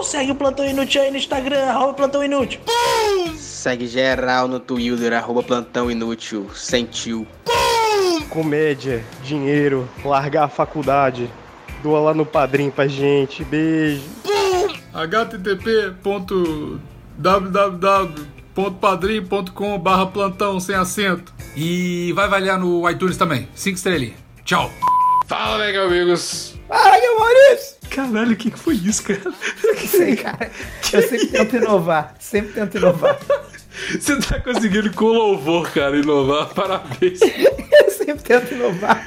Uh! Segue o Plantão Inútil aí no Instagram, arroba Plantão Inútil. Segue geral no Twitter, arroba Plantão Inútil. Sentiu. Comédia, dinheiro, largar a faculdade. Doa lá no padrinho pra gente. Beijo. http.www.padrim.com barra plantão sem acento. E vai avaliar no iTunes também. Cinco estrelinhas. Tchau. Fala, mega amigos. Ai, meu Maurício! Caralho, o que, que foi isso, cara? Sei, cara. Eu sempre tento inovar. Sempre tento inovar. Você tá conseguindo com louvor, cara, inovar. Parabéns. Eu sempre tento inovar.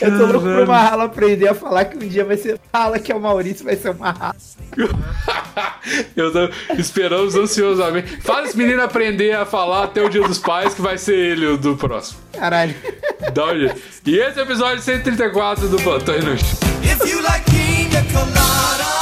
Eu tô louco pra uma rala aprender a falar que um dia vai ser rala que é o Maurício, vai ser uma rala. Eu tô, esperamos ansiosamente. Fala esse menino aprender a falar até o dia dos pais, que vai ser ele o do próximo. Caralho. Dá um jeito. E esse é o episódio 134 do Plantão Inútil. If you like pina colada.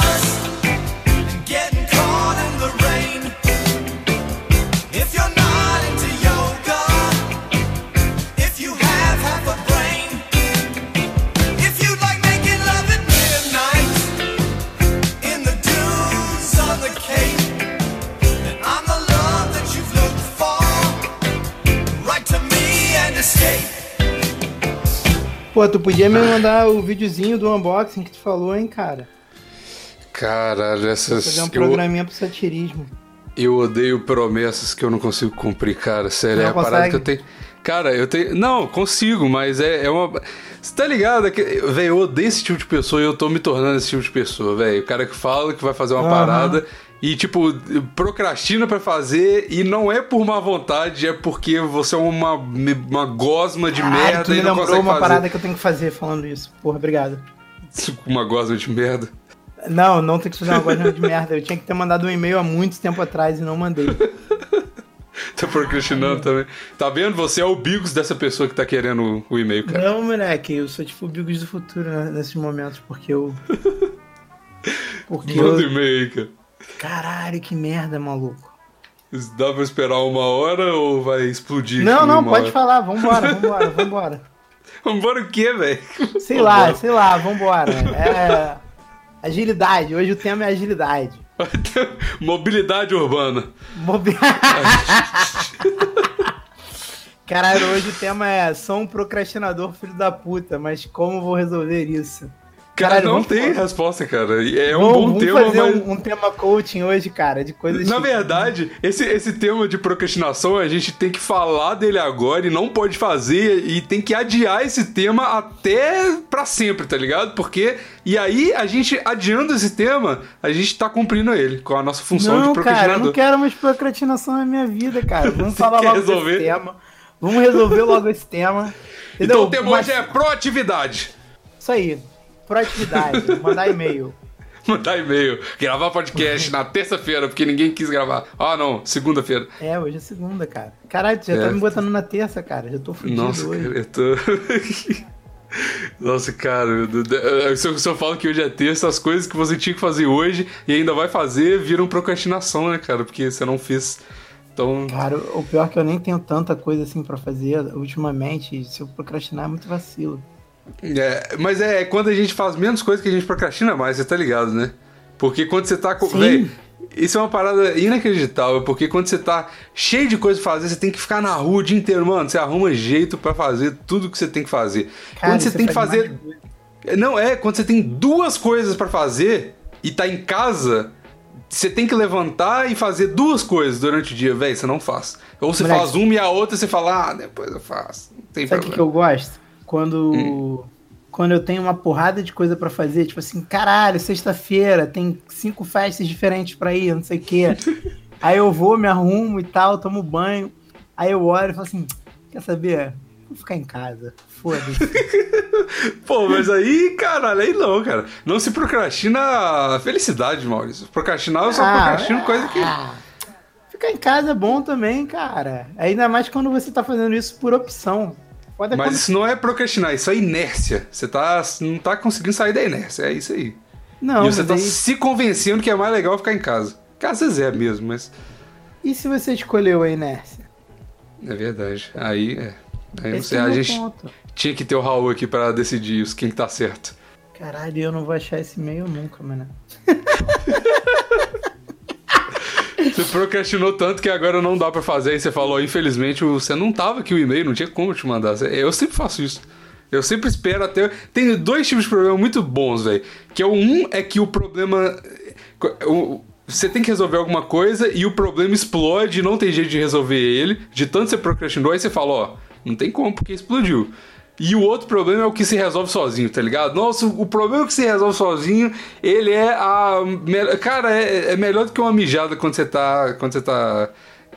Pô, tu podia me mandar o videozinho do unboxing que tu falou, hein, cara? Caralho, essas. Fazer um Eu, programinha pro satirismo. eu odeio promessas que eu não consigo cumprir, cara. Sério, Não é a parada que eu tenho. Cara, eu tenho. Não, consigo, mas é, é uma. Você tá ligado? É que- Velho, eu odeio esse tipo de pessoa e eu tô me tornando esse tipo de pessoa, velho. O cara que fala que vai fazer uma Aham. parada e, tipo, procrastina pra fazer e não é por má vontade, é porque você é uma, uma gosma de Caralho, merda tu me e não lembrou uma fazer. parada que eu tenho que fazer falando isso. Porra, obrigado. Uma gosma de merda. Não, não tem que fazer uma coisa de merda. Eu tinha que ter mandado um e-mail há muito tempo atrás e não mandei. Tá procrastinando também. Tá vendo? Você é o bigos dessa pessoa que tá querendo o, o e-mail, cara. Não, moleque, eu sou tipo o Bigos do futuro né, nesses momentos, porque eu. Porque Manda eu. e-mail aí, cara. Caralho, que merda, maluco. Dá pra esperar uma hora ou vai explodir? Não, não, pode hora? falar, vambora, vambora, vambora. Vambora o quê, velho? Sei lá, sei lá, vambora. É. Agilidade, hoje o tema é agilidade. Mobilidade urbana. Mobi... Caralho, hoje o tema é sou um procrastinador filho da puta, mas como vou resolver isso? Cara, Caralho, não tem fa- resposta, cara. É um vamos, bom vamos tema, fazer mas... um, um tema coaching hoje, cara, de coisas Na tipo- verdade, esse, esse tema de procrastinação, a gente tem que falar dele agora e não pode fazer e tem que adiar esse tema até pra sempre, tá ligado? Porque, e aí, a gente adiando esse tema, a gente tá cumprindo ele, com a nossa função de Não, cara, eu procrastinador. não quero mais procrastinação na minha vida, cara. Vamos falar logo resolver? desse tema. Vamos resolver logo esse tema. Então Entendeu? o tema Mas- hoje é proatividade. Isso aí. Proatividade. mandar e-mail. Mandar e-mail, gravar podcast na terça-feira, porque ninguém quis gravar. Ah, não, segunda-feira. É, hoje é segunda, cara. Caralho, já É. tá me botando na terça, cara. Já tô fudido Nossa, hoje. cara, eu tô. Nossa, cara, se eu, se eu falo que hoje é terça, as coisas que você tinha que fazer hoje e ainda vai fazer viram procrastinação, né, cara? Porque você não fez. Então. Cara, o pior é que eu nem tenho tanta coisa assim pra fazer ultimamente. Se eu procrastinar é muito vacilo. É, mas é quando a gente faz menos coisa que a gente procrastina mais, você tá ligado, né? Porque quando você tá com. Véi, isso é uma parada inacreditável, porque quando você tá cheio de coisa pra fazer, você tem que ficar na rua o dia inteiro, mano. Você arruma jeito pra fazer tudo que você tem que fazer. Cara, quando você você tem que faz fazer. Não, é, quando você tem duas coisas pra fazer e tá em casa, você tem que levantar e fazer duas coisas durante o dia, velho, você não faz. Ou você Moleque. faz uma e a outra você fala, ah, depois eu faço. Não tem Sabe o que eu gosto? Quando. Hum. Quando eu tenho uma porrada de coisa pra fazer, tipo assim, caralho, sexta-feira, tem cinco festas diferentes pra ir, não sei o quê. Aí eu vou, me arrumo e tal, tomo banho. Aí eu olho e falo assim: quer saber? Vou ficar em casa. Foda-se. Pô, mas aí, caralho, aí não, cara. Não se procrastina a felicidade, Maurício. Procrastinar eu só Ah, procrastino coisa que. Ah, ficar em casa é bom também, cara. Ainda mais quando você tá fazendo isso por opção. Pode Mas acontecer. isso não é procrastinar, isso é inércia. Você tá, não tá conseguindo sair da inércia, é isso aí. Não, e você tá aí- se convencendo que é mais legal ficar em casa. Que às vezes é mesmo, mas. E se você escolheu a inércia? É verdade. Aí é. Aí Esse sei, é a gente ponto. tinha que ter o Raul aqui pra decidir quem que tá certo. Caralho, eu não vou achar esse e-mail nunca, mano. Você procrastinou tanto que agora não dá pra fazer. Aí você falou, infelizmente, você não tava aqui o e-mail, não tinha como te mandar. Eu sempre faço isso. Eu sempre espero até. Tem dois tipos de problema muito bons, velho. Que é o um é que o problema. Você tem que resolver alguma coisa e o problema explode e não tem jeito de resolver ele. De tanto você procrastinou, aí você fala, ó, não tem como porque explodiu. E o outro problema é o que se resolve sozinho, tá ligado? Nossa, o problema que se resolve sozinho, ele é a. Cara, é, é melhor do que uma mijada quando você tá. Quando você tá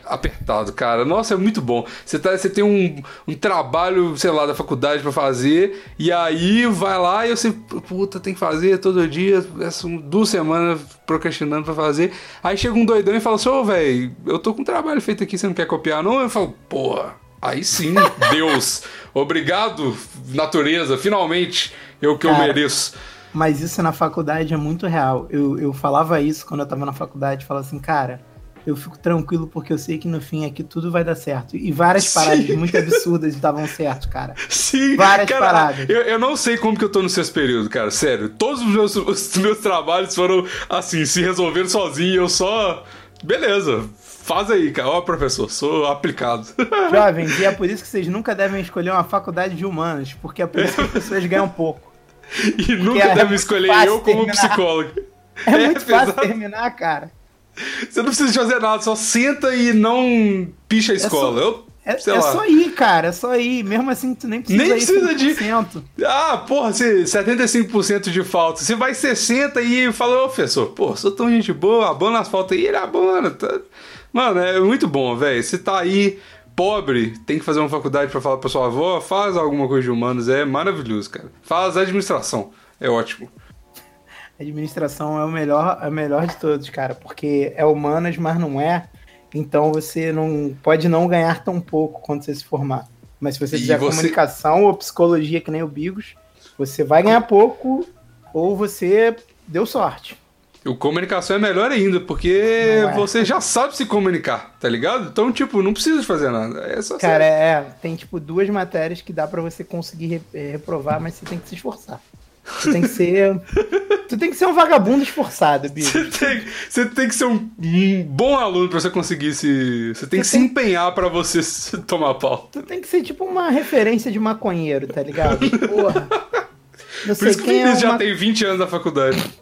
apertado, cara. Nossa, é muito bom. Você, tá, você tem um, um trabalho, sei lá, da faculdade pra fazer, e aí vai lá e você, puta, tem que fazer todo dia, são duas semanas procrastinando pra fazer. Aí chega um doidão e fala assim: Ô, velho, eu tô com um trabalho feito aqui, você não quer copiar, não? Eu falo, porra. Aí sim, Deus. Obrigado, natureza. Finalmente, eu que eu Cara, mereço. Mas isso na faculdade é muito real. Eu, eu falava isso quando eu tava na faculdade, falava assim, cara, eu fico tranquilo porque eu sei que no fim aqui tudo vai dar certo. E várias Sim. paradas muito absurdas davam certo, cara. Sim, Várias cara, paradas. Eu, eu não sei como que eu tô no sexto período, cara. Sério. Todos os meus, os meus trabalhos foram assim, se resolvendo sozinho. Eu só. Beleza. Faz aí, cara. Ó, professor, sou aplicado. Jovens, e é por isso que vocês nunca devem escolher uma faculdade de humanas, porque é por isso que as pessoas ganham pouco. e nunca é deve muito escolher eu como terminar. psicólogo. É, muito fácil exato. terminar, cara. Você não precisa fazer nada, só senta e não picha a escola. eu, É, sei é lá. só ir, cara, é só ir. Mesmo assim, tu nem precisa Nem precisa de- 100%. Ah, porra, você 75% de falta. Você vai 60% e fala, ô professor, pô, sou tão gente boa, abana as faltas aí, ele abana. Tá... Mano, é muito bom, velho. Você tá aí pobre, tem que fazer uma faculdade pra falar pra sua avó, faz alguma coisa de humanos, é maravilhoso, cara. Faz administração, é ótimo. Administração é o melhor, é o melhor de todos, cara, porque é humanas, mas não é. Então você não pode não ganhar tão pouco quando você se formar. Mas se você E fizer você- comunicação ou psicologia, que nem o Bigos, você vai ganhar pouco ou você deu sorte. O comunicação é melhor ainda, porque é. você já sabe se comunicar, tá ligado? Então, tipo, não precisa de fazer nada. É só Cara, você... é, tem tipo duas matérias que dá pra você conseguir eh, reprovar, mas você tem que se esforçar. Você tem que ser. tu tem que ser um vagabundo esforçado, Bigos. Você tem, você tem que ser um, um bom aluno pra você conseguir se. Você tem que Você se tem- empenhar pra você se tomar pau. Tu tem que ser tipo uma referência de maconheiro, tá ligado? Porra. Não Por isso que o é Vinícius já uma... tem 20 anos na faculdade.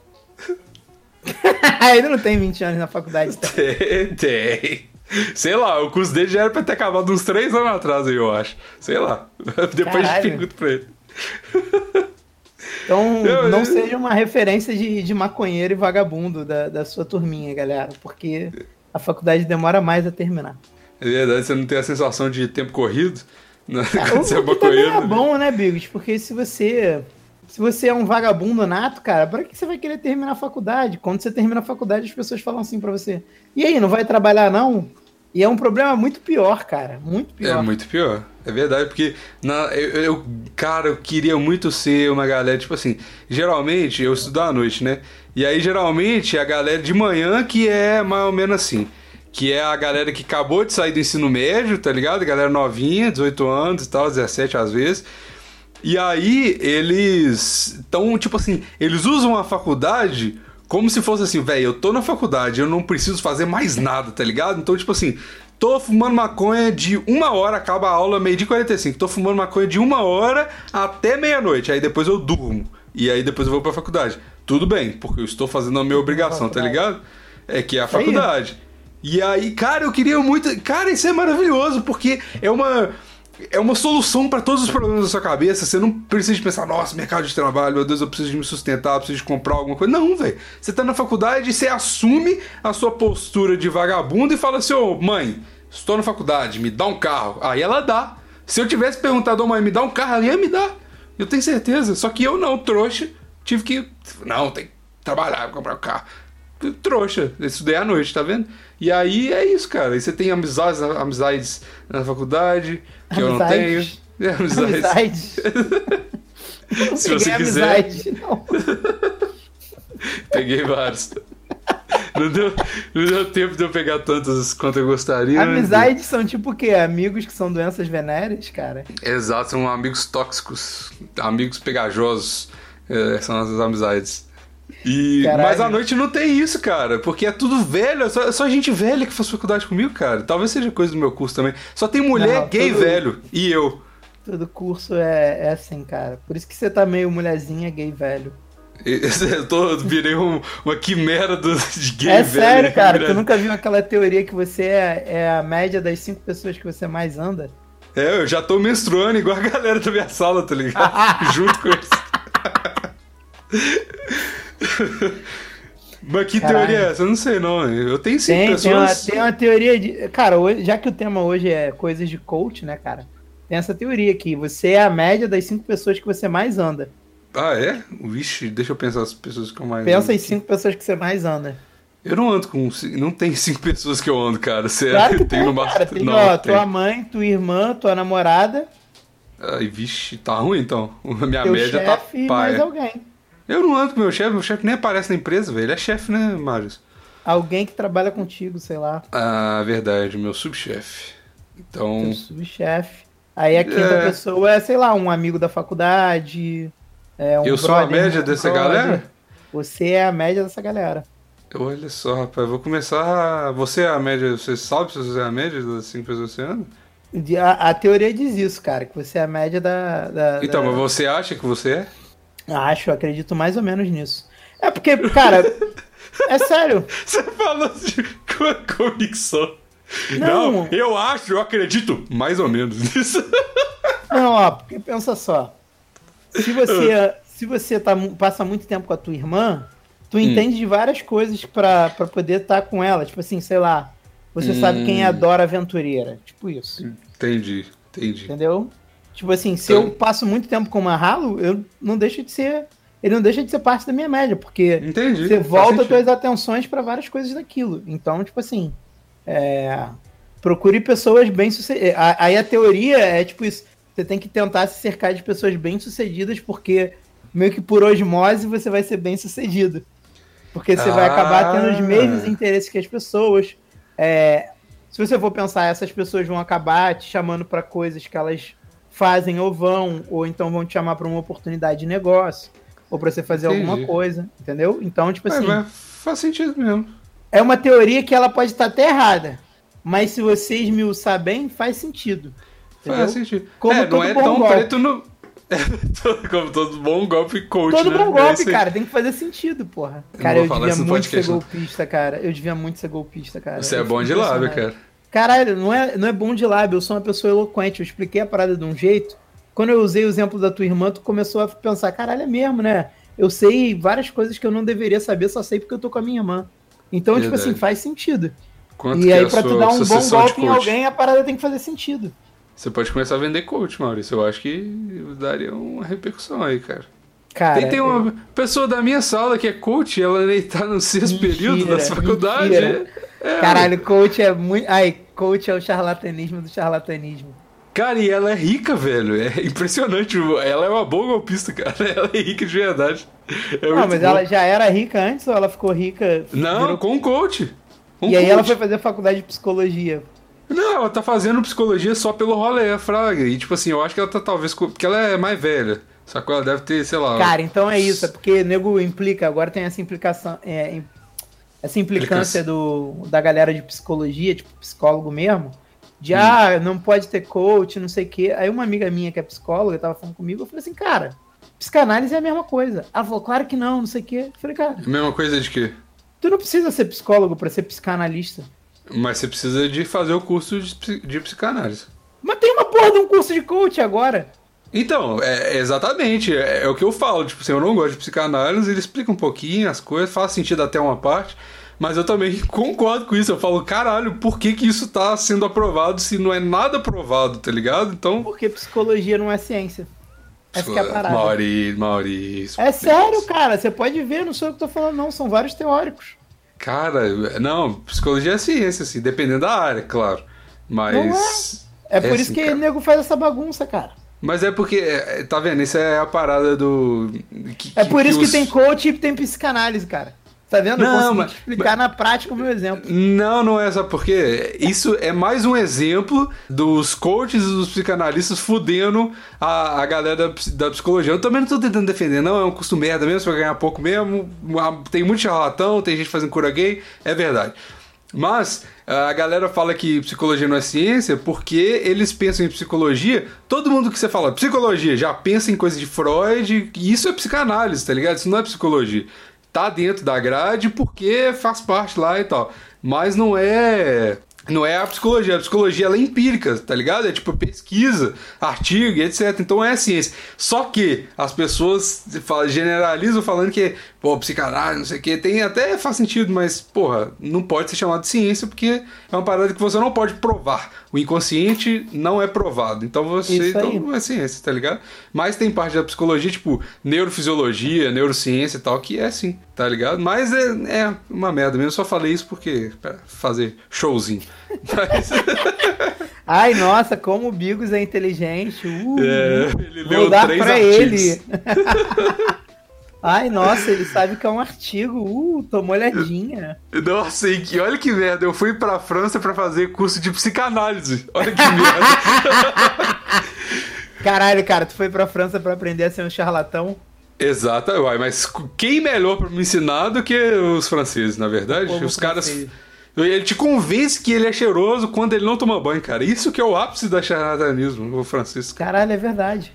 Ele não tem 20 anos na faculdade. Tá? Tem, tem. Sei lá, o curso dele já era pra ter acabado uns 3 anos atrás aí, eu acho. Sei lá. Depois Caralho. gente pergunta pra ele. Então, Eu- não eu- seja uma referência de, de maconheiro e vagabundo da, da sua turminha, galera. Porque a faculdade demora mais a terminar. É verdade, você não tem a sensação de tempo corrido? Né? O, Quando você é o que é bom, né, Bigos? Porque se você. Se você é um vagabundo nato, cara, pra que você vai querer terminar a faculdade? Quando você termina a faculdade, as pessoas falam assim pra você: E aí, não vai trabalhar, não? E é um problema muito pior, cara. Muito pior. É muito pior. É verdade, porque na, eu, eu- cara, eu queria muito ser uma galera, tipo assim, geralmente eu estudo à noite, né? E aí geralmente é a galera de manhã que é mais ou menos assim. Que é a galera que acabou de sair do ensino médio, tá ligado? Galera novinha, 18 anos e tal, 17 às vezes. E aí eles estão, tipo assim, eles usam a faculdade como se fosse assim, velho, eu tô na faculdade, eu não preciso fazer mais nada, tá ligado? Então, tipo assim, tô fumando maconha de uma hora, acaba a aula meio de 45. Tô fumando maconha de uma hora até meia-noite. Aí depois eu durmo. E aí depois eu vou pra faculdade. Tudo bem, porque eu estou fazendo a minha obrigação, tá ligado? É que é a faculdade. E aí, cara, eu queria muito. Cara, isso é maravilhoso, porque é uma. É uma solução para todos os problemas da sua cabeça. Você não precisa de pensar, nossa, mercado de trabalho, meu Deus, eu preciso de me sustentar, preciso de comprar alguma coisa. Não, velho. Você tá na faculdade e você assume a sua postura de vagabundo e fala assim: ô, mãe, estou na faculdade, me dá um carro. Aí ela dá. Se eu tivesse perguntado, ô, mãe, me dá um carro, ela ia me dar. Eu tenho certeza. Só que eu não, trouxa, tive que. Não, tem que trabalhar pra comprar um carro. Trouxa, eu estudei à noite, tá vendo? E aí é isso, cara. E você tem amizades, amizades na faculdade, que eu não tenho. Amizades. É, amizades. Amizade. Se peguei você quiser. amizade, não. Peguei vários. Não deu, não deu tempo de eu pegar tantos quanto eu gostaria. né? Amizades são tipo o quê? Amigos que são doenças venéreas, cara? Exato, são amigos tóxicos, amigos pegajosos. É, são as amizades. E, Caralho. mas à noite não tem isso, cara, porque é tudo velho, é só, é só gente velha que faz faculdade comigo, cara. Talvez seja coisa do meu curso também. Só tem mulher Não, gay tudo- velho e eu. Todo curso é, é assim, cara. Por isso que você tá meio mulherzinha gay velho. Eu tô, virei um- uma quimera do, de gay é velho. sério, cara. Tu Virei- nunca viu aquela teoria que você é, é a média das cinco pessoas que você mais anda? É, eu já tô menstruando igual a galera da minha sala, tá ligado? Junto com eles. Mas que Caralho. teoria é essa? Eu não sei, não. Eu tenho cinco Tem, tem, uma, pessoas. tem uma teoria de. Cara, hoje- já que o tema hoje é coisas de coach, né, cara? Tem essa teoria que você é a média das cinco pessoas que você mais anda. Ah, é? Vixe, deixa eu pensar as pessoas que eu mais. Pensa ando em aqui. cinco pessoas que você mais anda. Eu não ando com. Não tem cinco pessoas que eu ando, cara. Sério, Claro que tem tem, no cara. Tem, não, ó, tem. tua mãe, tua irmã, tua namorada, Ai, vixe, tá ruim então. A minha teu média tá chefe e mais paia. alguém. Eu não ando com meu chefe, meu chefe nem aparece na empresa, velho. Ele é chefe, né, Marius? Alguém que trabalha contigo, sei lá. Ah, verdade, meu subchefe. Então. Subchefe. Aí a quinta É. pessoa é, sei lá, um amigo da faculdade. É um Eu sou a média um dessa brother. galera? Você é a média dessa galera. Olha só, rapaz, vou começar. Você é a média. Você sabe se você é a média das cinco pessoas que você anda? A, a teoria diz isso, cara, que você é a média da. da- Então, da- mas você acha que você é? Acho, acredito mais ou menos nisso. É porque, cara, é sério. Você falou a convicção. Não. eu acho, eu acredito mais ou menos nisso. Não, ó, porque pensa só. Se você, se você tá, passa muito tempo com a tua irmã, tu Hum. entende de várias coisas pra, pra poder estar com ela. Tipo assim, sei lá. Você sabe quem é a Hum. Dora Aventureira. Tipo isso. Entendi, entendi. Entendeu? Tipo assim, se Então- eu passo muito tempo com uma Halo, eu não deixo de ser. Ele não deixa de ser parte da minha média, porque Entendi. você volta suas atenções pra várias coisas daquilo. Então, tipo assim, é, procure pessoas bem sucedidas. Aí a teoria é tipo isso: você tem que tentar se cercar de pessoas bem sucedidas, porque meio que por osmose você vai ser bem sucedido. Porque você vai acabar tendo os Ah. mesmos interesses que as pessoas. É, se você for pensar, essas pessoas vão acabar te chamando pra coisas que elas fazem ou vão, ou então vão te chamar pra uma oportunidade de negócio, ou pra você fazer Entendi. alguma coisa, entendeu? Então, tipo É, assim, mas faz sentido mesmo. é uma teoria que ela pode estar até errada, mas se você esmiuçar bem, faz sentido. Entendeu? Faz sentido. Como é, não é bom tão golpe. preto no. É, como todo bom golpe coach, Todo né? bom É golpe, aí. cara, tem que fazer sentido, porra. Eu Cara, eu, falar devia muito podcast, ser golpista, cara. Eu devia muito ser golpista, cara. Você Eu é bom de lábio, cara. Caralho, não é, não é bom de lábio, eu sou uma pessoa eloquente. Eu expliquei a parada de um jeito. Quando eu usei o exemplo da tua irmã, tu começou a pensar, caralho, é mesmo, né? Eu sei várias coisas que eu não deveria saber, só sei porque eu tô com a minha irmã. Então, tipo Verdade. assim, faz sentido. Quanto e aí, é pra tu dar um bom golpe em alguém, a parada tem que fazer sentido. Você pode começar a vender coach, Maurício. Eu acho que daria uma repercussão aí, cara. Cara, tem, tem uma pessoa da minha sala que é coach, ela nem tá no sexto Mentira, período da faculdade. mentira. É. Caralho, coach é muito. Ai, coach é o charlatanismo do charlatanismo. Cara, e ela é rica, velho. É impressionante. Ela é uma boa golpista, cara. Ela é rica de verdade. É não, mas bom. ela já era rica antes ou ela ficou rica? Não, virou- com um coach. Com E aí coach. ela foi fazer faculdade de psicologia. Não, ela tá fazendo psicologia só pelo rolê, a Fraga. E tipo assim, eu acho que ela tá talvez. Porque ela é mais velha. Só que ela deve ter, sei lá. Cara, então é isso, é porque nego implica, agora tem essa implicação, é, im- essa implicância do, da galera de psicologia, tipo psicólogo mesmo, de Hum. ah, não pode ter coach, não sei o quê. Aí uma amiga minha que é psicóloga tava falando comigo, eu falei assim, cara, psicanálise é a mesma coisa. Ela falou, claro que não, não sei o quê. Eu falei, cara, A mesma coisa de quê? tu não precisa ser psicólogo pra ser psicanalista. Mas você precisa de fazer o curso de, de psicanálise. Mas tem uma porra de um curso de coach agora. Então, é, é exatamente, é, é o que eu falo. Tipo assim, eu não gosto de psicanálise, ele explica um pouquinho as coisas, faz sentido até uma parte, mas eu também concordo com isso. Eu falo, caralho, por que, que isso tá sendo aprovado se não é nada aprovado, tá ligado? Então. Porque psicologia não é ciência. Essa é a parada. Maurício, Maurício. É sério, cara. Você pode ver, não sou eu que tô falando, não. São vários teóricos. Cara, não, psicologia é ciência, assim, dependendo da área, claro. Mas. É por É isso assim, que o nego faz essa bagunça, cara. Mas é porque, é, tá vendo? Isso é a parada do. que- É por isso que os- tem coach e tem psicanálise, cara. Tá vendo? Eu Não, consegui mas- te explicar na prática o meu exemplo. Não, não é só porque isso é mais um exemplo dos coaches e dos psicanalistas fudendo a, a galera da, da psicologia. Eu também não tô tentando defender, não, é um custo merda mesmo, você vai ganhar pouco mesmo. Tem muito charlatão, tem gente fazendo cura gay, é verdade. Mas a galera fala que psicologia não é ciência porque eles pensam em psicologia. Todo mundo que você fala psicologia já pensa em coisa de Freud, e isso é psicanálise, tá ligado? Isso não é psicologia. Tá dentro da grade porque faz parte lá e tal. Mas não é. Não é a psicologia. A psicologia ela é empírica, tá ligado? É tipo pesquisa, artigo e etc. Então é ciência. Só que as pessoas falam- generalizam falando que, pô, psicanálise, não sei o que, tem até faz sentido, mas, porra, não pode ser chamado de ciência porque é uma parada que você não pode provar. O inconsciente não é provado. Então você então não é ciência, tá ligado? Mas tem parte da psicologia, tipo, neurofisiologia, neurociência e tal, que é sim, tá ligado? Mas é, é uma merda mesmo. Eu só falei isso porque. pra fazer showzinho. Mas, Ai, nossa, como o Bigos é inteligente. Uh, é, ele vou leu dar três pra artigos. ele. Ai, nossa, ele sabe que é um artigo. Uh, tomou olhadinha. Nossa, e que- olha que merda. Eu fui pra França pra fazer curso de psicanálise. Olha que merda. Caralho, cara, tu foi pra França pra aprender a ser um charlatão? Exato, uai, mas quem melhor pra me ensinar do que os franceses, na verdade? Os caras. francês. Ele te convence que ele é cheiroso quando ele não toma banho, cara. Isso que é o ápice da charlatanismo, o Francisco. Caralho, é verdade.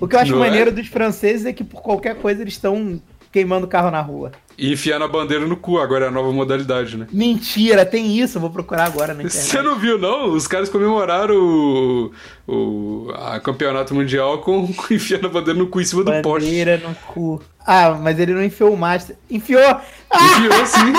O que eu acho Não é? maneiro dos franceses é que por qualquer coisa eles estão queimando carro na rua. E enfiar na bandeira no cu, agora é a nova modalidade, né? Mentira, tem isso, vou procurar agora na internet. Você não viu, não? Os caras comemoraram o, o a campeonato mundial com, enfiando a bandeira no cu em cima do poste. Bandeira no cu. Ah, mas ele não enfiou o master. Enfiou! Ah, Enfiou sim.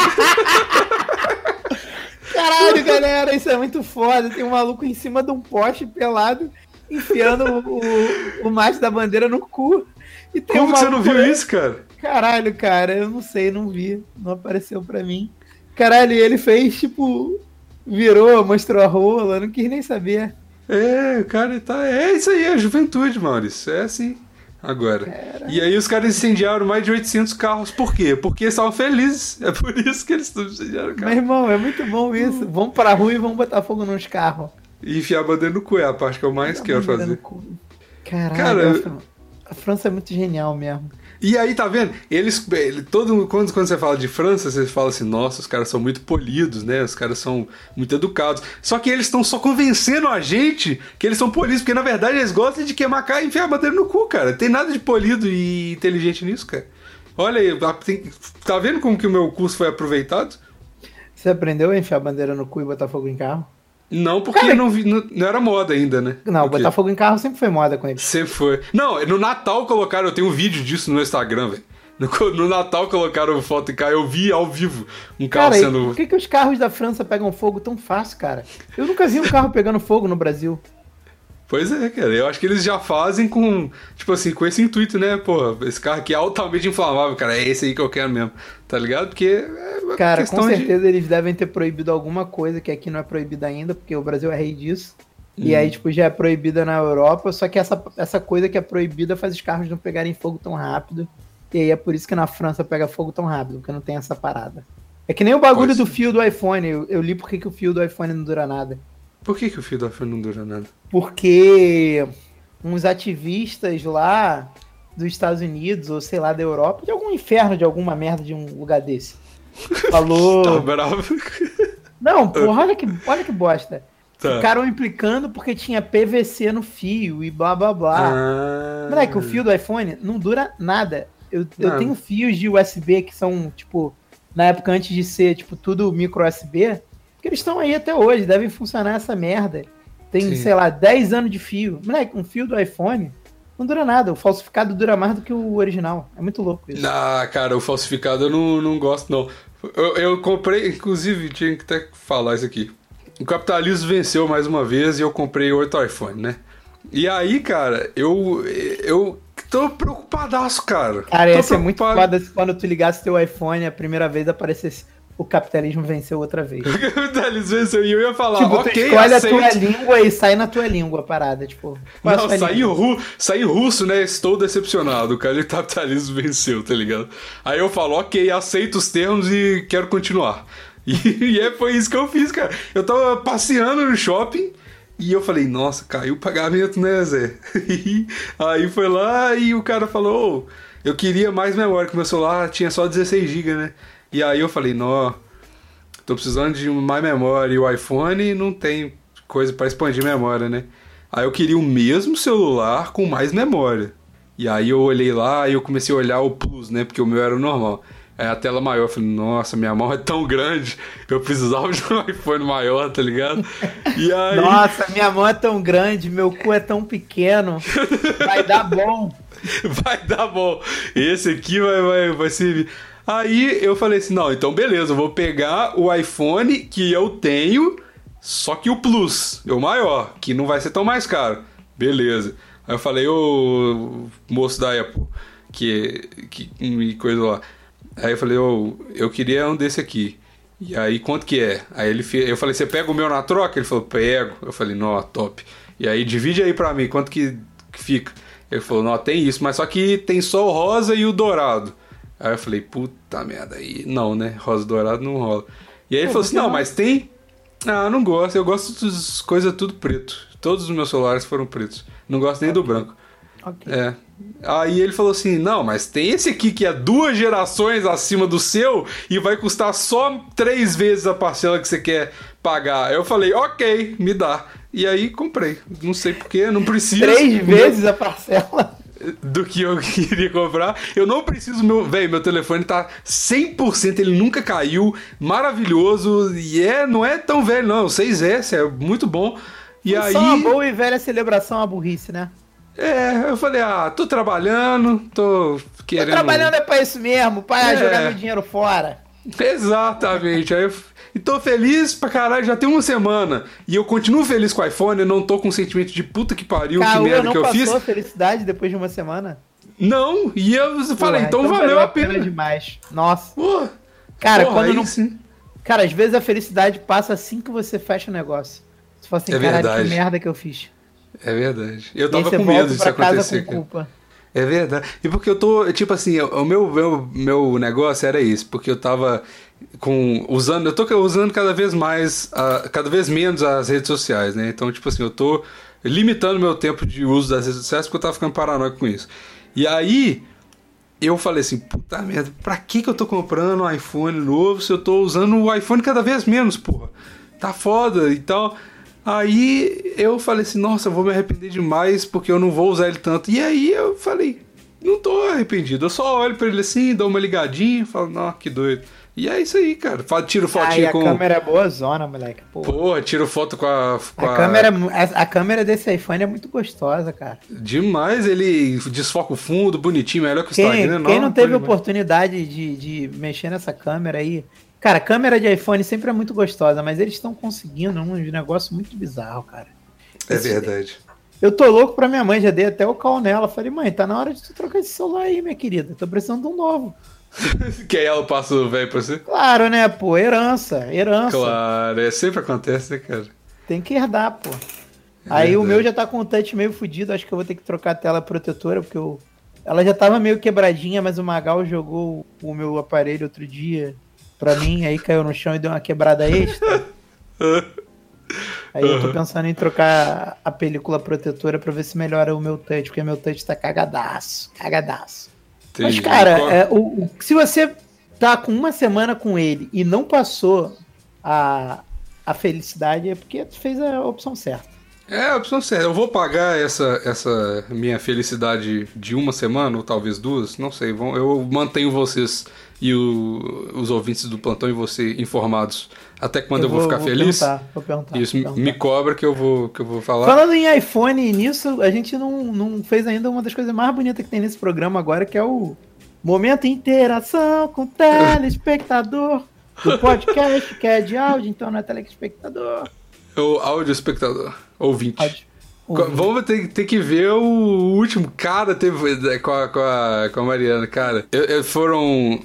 caralho, galera, isso é muito foda. Tem um maluco em cima de um poste pelado, enfiando o, o, o master da bandeira no cu. E tem Como um que você não viu isso, cara? Caralho, cara, eu não sei, não vi. Não apareceu pra mim. Caralho, e ele fez, tipo, virou, mostrou a rola, não quis nem saber. É, o cara tá. É isso aí, é a juventude, Maurício. É assim. Agora. E aí os caras incendiaram mais de 800 carros. Por quê? Porque estavam felizes. É por isso que eles incendiaram o Meu carro. irmão, é muito bom isso. Vamos pra rua e vamos botar fogo nos carros. E enfiar a bandeira no cu é a parte que eu mais quero fazer. Caralho, Cara, a França é muito genial mesmo. E aí, tá vendo? Eles. Ele, todo, quando, quando você fala de França, você fala assim, nossa, os caras são muito polidos, né? Os caras são muito educados. Só que eles estão só convencendo a gente que eles são polidos, porque na verdade eles gostam de queimar cara e enfiar a bandeira no cu, cara. Tem nada de polido e inteligente nisso, cara. Olha aí, tem- tá vendo como que o meu curso foi aproveitado? Você aprendeu a enfiar a bandeira no cu e botar fogo em carro? Não, porque Cara, não, vi- não, não era moda ainda, né? Não, botar fogo em carro sempre foi moda com eles. Sempre foi. Não, no Natal colocaram, eu tenho um vídeo disso no Instagram, velho. No, no Natal colocaram foto em carro, eu vi ao vivo um carro Cara, sendo. por que, que os carros da França pegam fogo tão fácil, cara? Eu nunca vi um carro pegando fogo no Brasil. Pois é, cara. Eu acho que eles já fazem com, tipo assim, com esse intuito, né? Pô, esse carro aqui é altamente inflamável, cara. É esse aí que eu quero mesmo. Tá ligado? Porque é Cara, com de- certeza eles devem ter proibido alguma coisa que aqui não é proibida ainda, porque o Brasil é rei disso. E Hum. aí, tipo, já é proibida na Europa, só que essa, essa coisa que é proibida faz os carros não pegarem fogo tão rápido. E aí é por isso que na França pega fogo tão rápido, porque não tem essa parada. É que nem o bagulho do fio do iPhone. Eu, eu li porque que o fio do iPhone não dura nada. Por que, que o fio da iPhone não dura nada? Porque uns ativistas lá dos Estados Unidos, ou sei lá, da Europa, de algum inferno, de alguma merda de um lugar desse. Falou. Tá bravo. Não, porra, olha que, olha que bosta. Tá. Ficaram implicando porque tinha PVC no fio e blá blá blá. Ah. Moleque, o fio do iPhone não dura nada. Eu, eu Nada. tenho fios de USB que são, tipo, na época antes de ser, tipo, tudo micro USB, que eles estão aí até hoje, devem funcionar essa merda. Tem, Sim. sei lá, 10 anos de fio. Moleque, um fio do iPhone não dura nada. O falsificado dura mais do que o original. É muito louco isso. Ah, cara, o falsificado eu não, não gosto, não. Eu, eu comprei, inclusive, tinha que até falar isso aqui. O capitalismo venceu mais uma vez e eu comprei outro iPhone, né? E aí, cara, eu. Eu tô preocupadaço, cara. Cara, ia ser muito foda se quando tu ligasse teu iPhone a primeira vez aparecesse o capitalismo venceu outra vez. O capitalismo venceu e eu ia falar, tipo, ok, escolhe a aceito. tua língua e sai na tua língua a parada, tipo. a Não, língua? ru, saí russo, né? Estou decepcionado. Cara, o capitalismo venceu, tá ligado? Aí eu falo, ok, aceito os termos e quero continuar. E, e é, foi isso que eu fiz, cara. Eu tava passeando no shopping e eu falei, nossa, caiu o pagamento, né, Zé? Aí foi lá e o cara falou, "Ô, eu queria mais memória, que meu celular tinha só 16 GB, né? E aí eu falei, nó, tô precisando de mais memória e o iPhone não tem coisa pra expandir memória, né? Aí eu queria o mesmo celular com mais memória. E aí eu olhei lá e eu comecei a olhar o Plus, né? Porque o meu era o normal. Aí a tela maior, eu falei, nossa, minha mão é tão grande, eu precisava de um iPhone maior, tá ligado? E aí. Nossa, minha mão é tão grande, meu cu é tão pequeno. Vai dar bom. vai dar bom. Esse aqui vai, vai, vai servir. Aí eu falei assim: não, então beleza, eu vou pegar o iPhone que eu tenho, só que o Plus, o maior, que não vai ser tão mais caro. Beleza. Aí eu falei, ô moço da Apple, que, que coisa lá. Aí eu falei, ô, eu queria um desse aqui. E aí, quanto que é? Aí ele eu falei, você pega o meu na troca? Ele falou, pego. Eu falei, não, top. E aí, divide aí pra mim, quanto que, que fica? Ele falou, não, tem isso, mas só que tem só o rosa e o dourado. Aí eu falei, puta merda, aí não, né? Rosa dourado não rola. E aí ele falou assim, não, mas tem. Ah, não gosto, eu gosto das coisas tudo preto. Todos os meus celulares foram pretos. Não gosto nem do branco. Ok. É. Aí ele falou assim: não, mas tem esse aqui que é duas gerações acima do seu e vai custar só três vezes a parcela que você quer pagar. Aí eu falei, ok, me dá. E aí comprei. Não sei porquê, não preciso. Três vezes a parcela. Do que eu queria comprar. Eu não preciso, meu. Velho, meu telefone tá 100%, ele nunca caiu. Maravilhoso. E é, não é tão velho, não. 6S, é muito bom. E aí. Só uma boa e velha celebração à burrice, né? É, eu falei, ah, tô trabalhando, tô Tô querendo. trabalhando é pra isso mesmo, pra É. jogar meu dinheiro fora. Exatamente. Aí eu e tô feliz pra caralho, já tem uma semana. E eu continuo feliz com o iPhone, eu não tô com um sentimento de puta que pariu, que Caô merda não que eu passou fiz. a felicidade depois de uma semana? Não, e eu falei, Porra, então, valeu a pena. demais. Nossa. Pô, Cara, porra, quando não. sim. Cara, às vezes a felicidade passa assim que você fecha o negócio. Você fala assim, É caralho, verdade. que merda que eu fiz. É verdade. Eu tava você com medo disso acontecer. com cara. culpa. É verdade. E porque eu tô, tipo assim, o meu, meu, meu negócio era isso, porque eu tava com usando, eu tô usando cada vez mais, a- cada vez menos as redes sociais, né? Então, tipo assim, eu tô limitando meu tempo de uso das redes sociais porque eu tava ficando paranoico com isso. E aí eu falei assim, puta merda, pra que que eu tô comprando um iPhone novo se eu tô usando o iPhone cada vez menos, porra? Tá foda e tal. Aí eu falei assim, nossa, eu vou me arrepender demais porque eu não vou usar ele tanto. E aí eu falei, não tô arrependido. Eu só olho pra ele assim, dou uma ligadinha, falo, não, que doido. E é isso aí, cara. Tiro Aí fotinha a com. câmera é boa zona, moleque. Pô. Porra, tiro foto com a. Com A câmera, a, a câmera desse iPhone é muito gostosa, cara. Demais, ele desfoca o fundo, bonitinho, melhor que o Quem, Instagram. quem não teve pode- oportunidade de, de mexer nessa câmera aí. Cara, câmera de iPhone sempre é muito gostosa, mas eles estão conseguindo um negócio muito bizarro, cara. É Esse- verdade. Eu tô louco pra minha mãe, já dei até o call nela. Falei, mãe, tá na hora de tu trocar esse celular aí, minha querida. Tô precisando de um novo. que aí ela passa o velho pra você? Claro, né, pô? Herança, herança. Claro, é sempre acontece, né, cara? Tem que herdar, pô. Aí o meu já tá com o touch meio fudido, acho que eu vou ter que trocar a tela protetora, porque eu... ela já tava meio quebradinha, mas o Magal jogou o meu aparelho outro dia pra mim, aí caiu no chão e deu uma quebrada extra. Aí eu tô pensando em trocar a película protetora pra ver se melhora o meu touch, porque meu touch tá cagadaço, cagadaço. Mas, Entendi. cara, Qual- é, o, o- se você tá com uma semana com ele e não passou a, a felicidade, é porque tu fez a opção certa. É, a opção certa. Eu vou pagar essa, essa minha felicidade de uma semana, ou talvez duas, não sei. vão- Eu mantenho vocês e o- os ouvintes do plantão e você informados até quando eu, vou, ficar feliz. Perguntar, vou perguntar, Isso vou me- perguntar. me cobra que eu vou, que eu vou falar. Falando em iPhone e nisso, a gente não, não fez ainda uma das coisas mais bonitas que tem nesse programa agora, que é o Momento Interação com o Telespectador. Do podcast, que é de áudio, então não é telespectador. O áudio espectador, ouvinte. Vamos ter, ter que ver o último cara teve é, com a, com a, com a Mariana, cara. Foram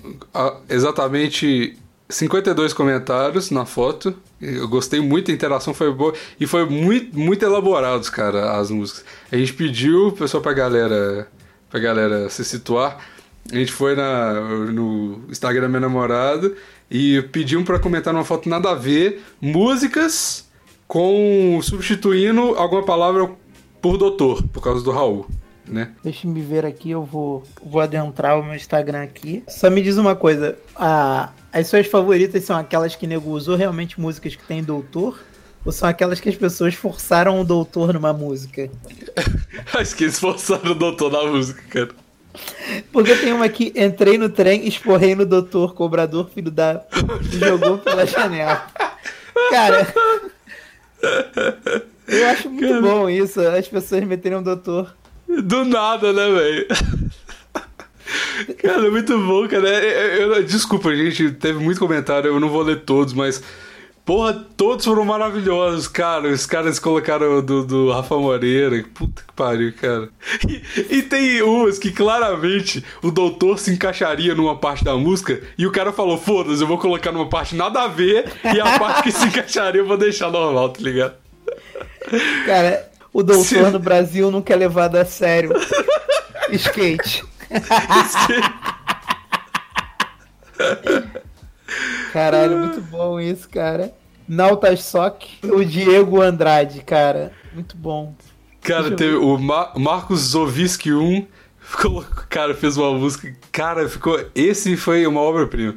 exatamente 52 comentários na foto. Eu gostei muito, a interação foi boa. E foi muito, muito elaborados, cara, as músicas. A gente pediu, pessoal, pra galera, pra galera se situar. A gente foi na, no Instagram da minha namorada e pedimos pra comentar numa foto nada a ver músicas com substituindo alguma palavra por doutor, por causa do Raul, né? Deixa me ver aqui, eu vou, vou adentrar o meu Instagram aqui. Só me diz uma coisa, a, as suas favoritas são aquelas que nego usou realmente músicas que tem doutor? Ou são aquelas que as pessoas forçaram o doutor numa música? Acho que eles forçaram o doutor na música, cara. Porque tem uma aqui, entrei no trem, esporrei no doutor, cobrador, filho da... jogou pela janela. Cara... Eu acho muito bom isso, as pessoas meterem um doutor. Do nada, né, velho? Cara, é muito bom, cara. Eu- eu- desculpa, gente, teve muito comentário, eu não vou ler todos, mas. Porra, todos foram maravilhosos, cara. Os caras colocaram do, do Rafa Moreira. Puta que pariu, cara. E, e tem umas que claramente o doutor se encaixaria numa parte da música e o cara falou: foda-se, eu vou colocar numa parte nada a ver e a parte que se encaixaria eu vou deixar normal, tá ligado? Cara, o doutor Sim. no Brasil nunca é levado a sério. Skate. Caralho, muito bom isso, cara. Nautas Sock, o Diego Andrade, cara. Muito bom. Cara, Deixa teve o Ma- Marcos Zoviski 1. Colocou, cara, fez uma música. Cara, ficou. Esse foi uma obra-prima.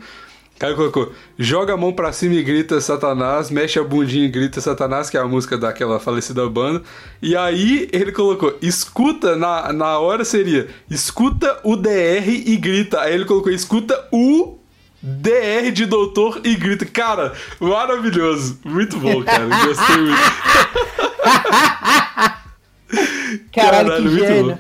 O cara colocou: joga a mão pra cima e grita Satanás, mexe a bundinha e grita Satanás, que é a música daquela falecida banda. E aí ele colocou: escuta, na, na hora seria escuta o DR e grita. Aí ele colocou: escuta o DR de doutor e grita. Cara, maravilhoso. Muito bom, cara. Gostei muito. Caralho, que gênio. bom.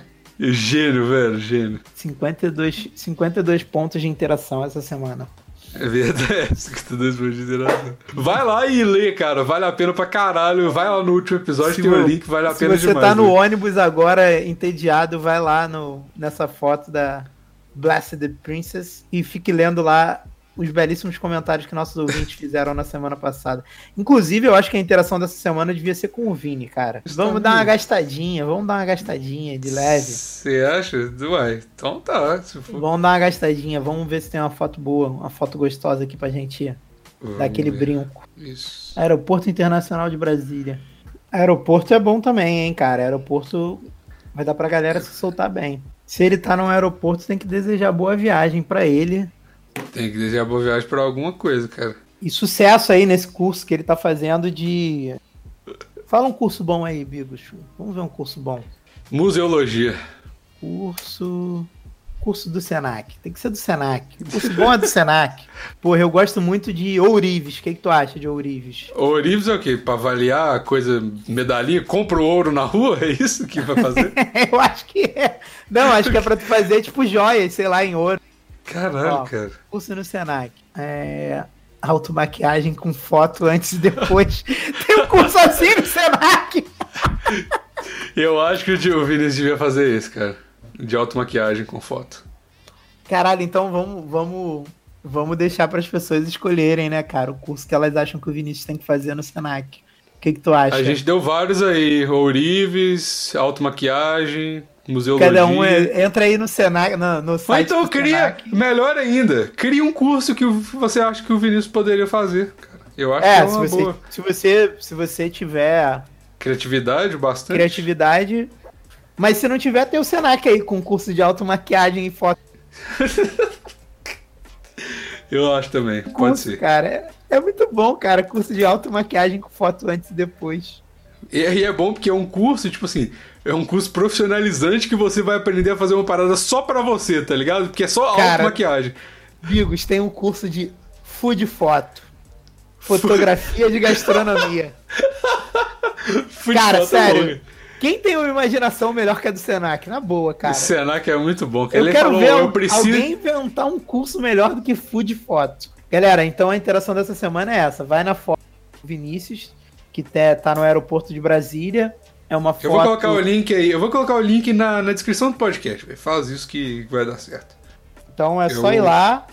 Gênio, velho, gênio. 52, 52 pontos de interação essa semana. É verdade, 52 pontos de interação. Vai lá e lê, cara. Vale a pena pra caralho. Vai lá no último episódio, Se tem o vo- link, vale a Se pena você demais. tá no ônibus agora entediado, vai lá no, nessa foto da Blessed Princess e fique lendo lá os belíssimos comentários que nossos ouvintes fizeram na semana passada. Inclusive, eu acho que a interação dessa semana devia ser com o Vini, cara. Vamos dar uma gastadinha, vamos dar uma gastadinha de leve. Você acha? Uai, então tá. Se for... Vamos dar uma gastadinha, vamos ver se tem uma foto boa, uma foto gostosa aqui pra gente Vamos dar aquele ver. brinco. Isso. Aeroporto Internacional de Brasília. Aeroporto é bom também, hein, cara. Aeroporto vai dar pra galera se soltar bem. Se ele tá num aeroporto, tem que desejar boa viagem pra ele. Tem que desejar boa viagem pra alguma coisa, cara. E sucesso aí nesse curso que ele tá fazendo de. Fala um curso bom aí, Bigos. Vamos ver um curso bom. Museologia. Curso. Curso do Senac. Tem que ser do Senac. O curso bom é do Senac. Porra, eu gosto muito de ourives. O que, que tu acha de ourives? Ourives é o quê? Pra avaliar a coisa, medalhinha? Compra o ouro na rua? É isso que vai fazer? eu acho que é. Não, acho que é pra tu fazer tipo joias, sei lá, em ouro. Caralho, Ó. cara. Curso no Senac. É. Automaquiagem com foto antes e depois. Tem um curso assim no Senac! Eu acho que o Vinícius devia fazer isso, cara. De automaquiagem com foto. Caralho, então vamos, vamos, vamos deixar para as pessoas escolherem, né, cara, o curso que elas acham que o Vinícius tem que fazer no Senac. O que, que tu acha? A gente deu vários aí. Ourives, automaquiagem, museologia. Cada um é- entra aí no Senac, no, no Mas site então do cria, Senac. melhor ainda, cria um curso que você acha que o Vinícius poderia fazer, cara. Eu acho que É, é se uma você, boa. se, você, se você tiver Criatividade, bastante. criatividade. Mas se não tiver, tem o Senac aí com curso de automaquiagem e foto. Eu acho também, pode Curso, ser. cara. É, é muito bom, cara. Curso de automaquiagem com foto antes e depois. E, e é bom porque é um curso, tipo assim, é um curso profissionalizante que você vai aprender a fazer uma parada só pra você, tá ligado? Porque é só Cara, automaquiagem. Bigos, tem um curso de food foto. Fotografia de gastronomia. Cara, foto sério. longa. Quem tem uma imaginação melhor que a do Senac? Na boa, cara. O Senac é muito bom. Eu ele quero falou, ver eu preciso. alguém inventar um curso melhor do que food foto. Galera, então a interação dessa semana é essa. Vai na foto do Vinícius, que tá no aeroporto de Brasília. É uma foto... Eu vou colocar o link aí, eu vou colocar o link na, na descrição do podcast, velho. Faz isso que vai dar certo. Então é Eu- só ir lá,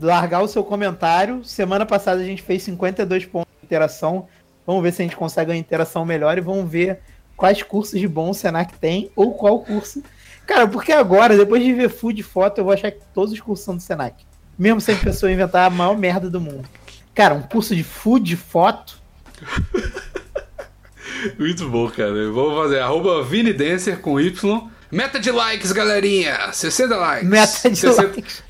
largar o seu comentário. Semana passada a gente fez 52 pontos de interação. Vamos ver se a gente consegue uma interação melhor e vamos ver quais cursos de bom o Senac tem ou qual curso. Cara, porque agora, depois de ver food e foto, eu vou achar que todos os cursos são do Senac. Mesmo sem a pessoa inventar a maior merda do mundo. Cara, um curso de food e foto. Muito bom, cara. Vamos fazer arroba Vini Dancer com Y. Meta de likes, galerinha! 60 likes. Meta de 60 likes.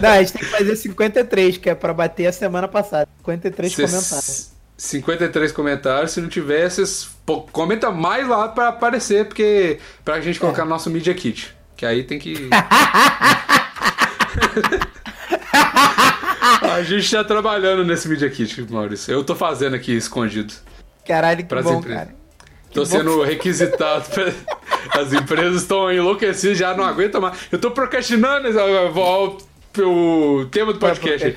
Não, a gente tem que fazer 53, que é pra bater a semana passada. 53 Ses- comentários. 53 comentários. Se não tiver, vocês comenta mais lá pra aparecer, porque pra gente colocar no nosso Media Kit. Que aí tem que. A gente tá trabalhando nesse Media Kit, Maurício. Eu tô fazendo aqui escondido. Caralho, que Pras bom, empresas. cara. Tô bom. sendo requisitado. pra- As empresas estão enlouquecidas, já não aguentam mais. Eu tô procrastinando o tema do podcast.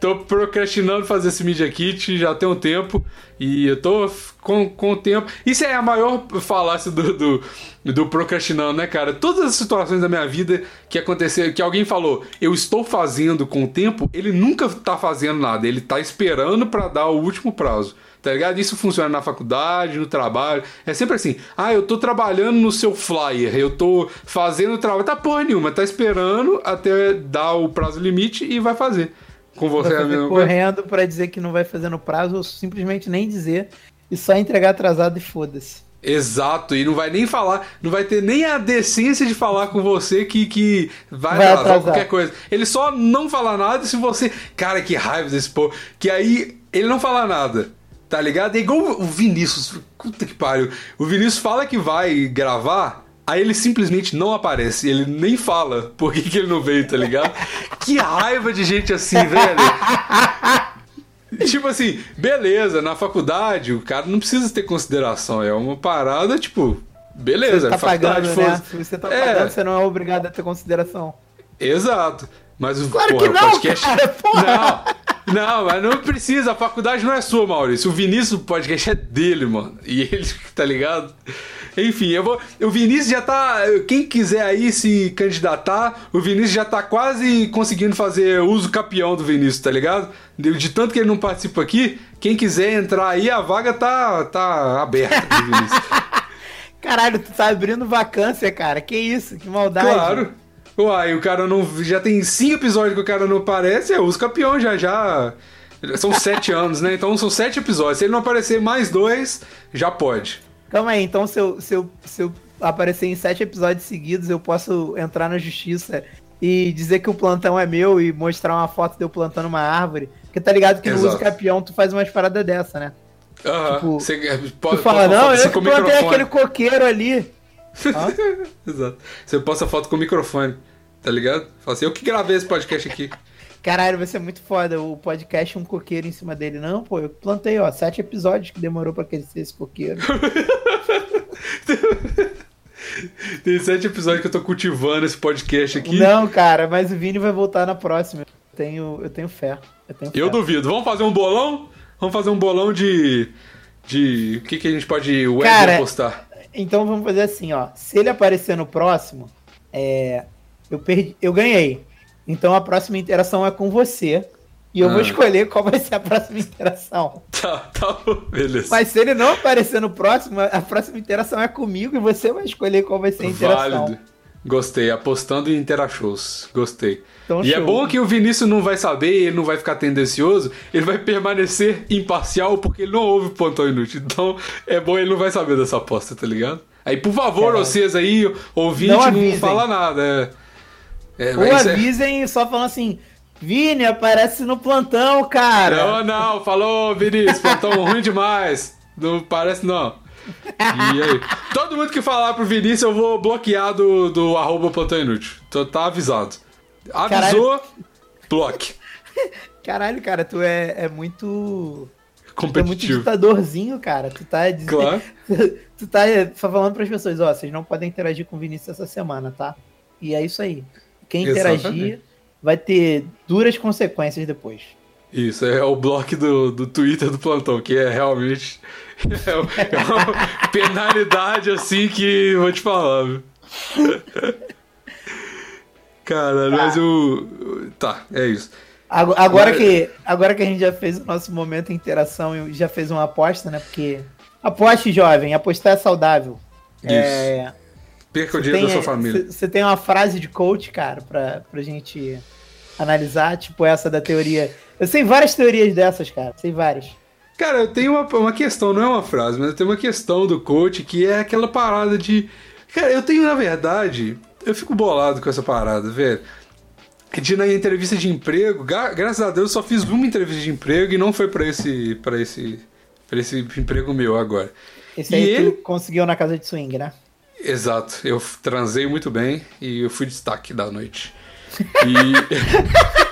Tô procrastinando fazer esse Media Kit já tem um tempo. E eu tô com, com o tempo. Isso é a maior falácia do, do, do procrastinando, né, cara? Todas as situações da minha vida que aconteceram, que alguém falou, eu estou fazendo com o tempo, ele nunca tá fazendo nada. Ele tá esperando pra dar o último prazo. Tá ligado? Isso funciona na faculdade, no trabalho. É sempre assim. Ah, eu tô trabalhando no seu flyer, eu tô fazendo o trabalho. Tá porra nenhuma, tá esperando até dar o prazo limite e vai fazer. Com você é coisa. correndo pra dizer que não vai fazer no prazo, ou simplesmente nem dizer e só entregar atrasado e foda-se. Exato, e não vai nem falar, não vai ter nem a decência de falar com você que, que vai, Vai atrasar, atrasar. qualquer coisa. Ele só não fala nada se você. Cara, que raiva desse povo. Que aí ele não fala nada. Tá ligado? É igual o Vinícius. Puta que pariu. O Vinícius fala que vai gravar, aí ele simplesmente não aparece. Ele nem fala por que, que ele não veio, tá ligado? que raiva de gente assim, velho. Tipo assim, beleza, na faculdade o cara não precisa ter consideração. É uma parada, tipo, beleza, Você tá faculdade pagando, né? Se você tá É. pagando, você não é obrigado a ter consideração. Exato. Mas o Claro porra, que o não, podcast. cara, porra. Não, não, mas não precisa. A faculdade não é sua, Maurício. O Vinícius, o podcast é dele, mano. E ele, tá ligado? Enfim, eu vou. O Vinícius já tá. Quem quiser aí se candidatar, o Vinícius já tá quase conseguindo fazer uso capião do Vinícius, tá ligado? De, tanto que ele não participa aqui, quem quiser entrar aí, a vaga tá, tá aberta do Vinícius. Caralho, tu tá abrindo vacância, cara. Que isso? Que maldade. Claro. Uai, o cara não. Já tem cinco episódios que o cara não aparece, é uso campeão já, já. São sete anos, né? Então são sete episódios. Se ele não aparecer mais dois, já pode. Calma aí, então se eu, se, eu, se eu aparecer em sete episódios seguidos, eu posso entrar na justiça e dizer que o plantão é meu e mostrar uma foto de eu plantando uma árvore. Porque tá ligado que no Exato. uso capião tu faz umas paradas dessa, né? Aham. Tipo, Você Tu pode, fala, posta não, assim eu plantei aquele coqueiro ali. Exato. Você posta foto com o microfone, tá ligado? Fala assim, eu que gravei esse podcast aqui. Caralho, vai ser muito foda. O podcast um coqueiro em cima dele. Não, pô, eu plantei, ó, sete episódios que demorou pra crescer esse coqueiro. Tem sete episódios que eu tô cultivando esse podcast aqui. Não, cara, mas o Vini vai voltar na próxima. Eu tenho, eu tenho fé. Eu, tenho Eu fé. duvido. Vamos fazer um bolão? Vamos fazer um bolão de. De. O que, que a gente pode web Cara, postar? Então vamos fazer assim, ó. Se ele aparecer no próximo, é, eu perdi, eu ganhei. Então a próxima interação é com você. E eu Ah. vou escolher qual vai ser a próxima interação. Tá, tá bom, beleza. Mas se ele não aparecer no próximo, a próxima interação é comigo e você vai escolher qual vai ser a interação. Válido. Gostei, apostando em Interashows. Gostei. Então, e é show. bom que o Vinícius não vai saber, ele não vai ficar tendencioso, ele vai permanecer imparcial porque ele não ouve o Plantão Inútil. Então é bom ele não vai saber dessa aposta, tá ligado? Aí, por favor, Caralho. vocês aí, ouvinte, Não não, fala nada. É, é, Ou é- avisem só falando assim, Vini, aparece no plantão, cara. Não, não, falou, Vinícius, plantão ruim demais. Não parece, não. E aí? Todo mundo que falar pro Vinícius, eu vou bloquear do, do arroba plantão inútil. Então tá avisado. Avisou, bloque. Caralho, cara, tu é, é muito. Tu é muito ditadorzinho, cara. Tu tá dizendo. Claro. tu tá falando pras pessoas, ó, vocês não podem interagir com o Vinícius essa semana, tá? E é isso aí. Quem interagir Exatamente. vai ter duras consequências depois. Isso, é o bloco do, do Twitter do plantão, que é realmente. É uma é penalidade assim que vou te falar, viu? Cara, mas o. Tá, é isso. Ago- Agora Mas- que, agora que a gente já fez o nosso momento interação e já fez uma aposta, né? Porque. Aposte, jovem, apostar é saudável. É, Perca o dinheiro da sua família. Você tem uma frase de coach, cara, pra, pra gente analisar, tipo essa da teoria. Eu sei várias teorias dessas, cara. Sei várias. Cara, eu tenho uma, uma questão, não é uma frase, mas eu tenho uma questão do coach que é aquela parada de. Cara, eu tenho, na verdade, eu fico bolado com essa parada, velho. De na entrevista de emprego, gra- graças a Deus, eu só fiz uma entrevista de emprego e não foi pra esse. para esse. para esse emprego meu agora. Esse E aí ele- conseguiu na casa de swing, né? Exato, eu transei muito bem e eu fui destaque da noite. E.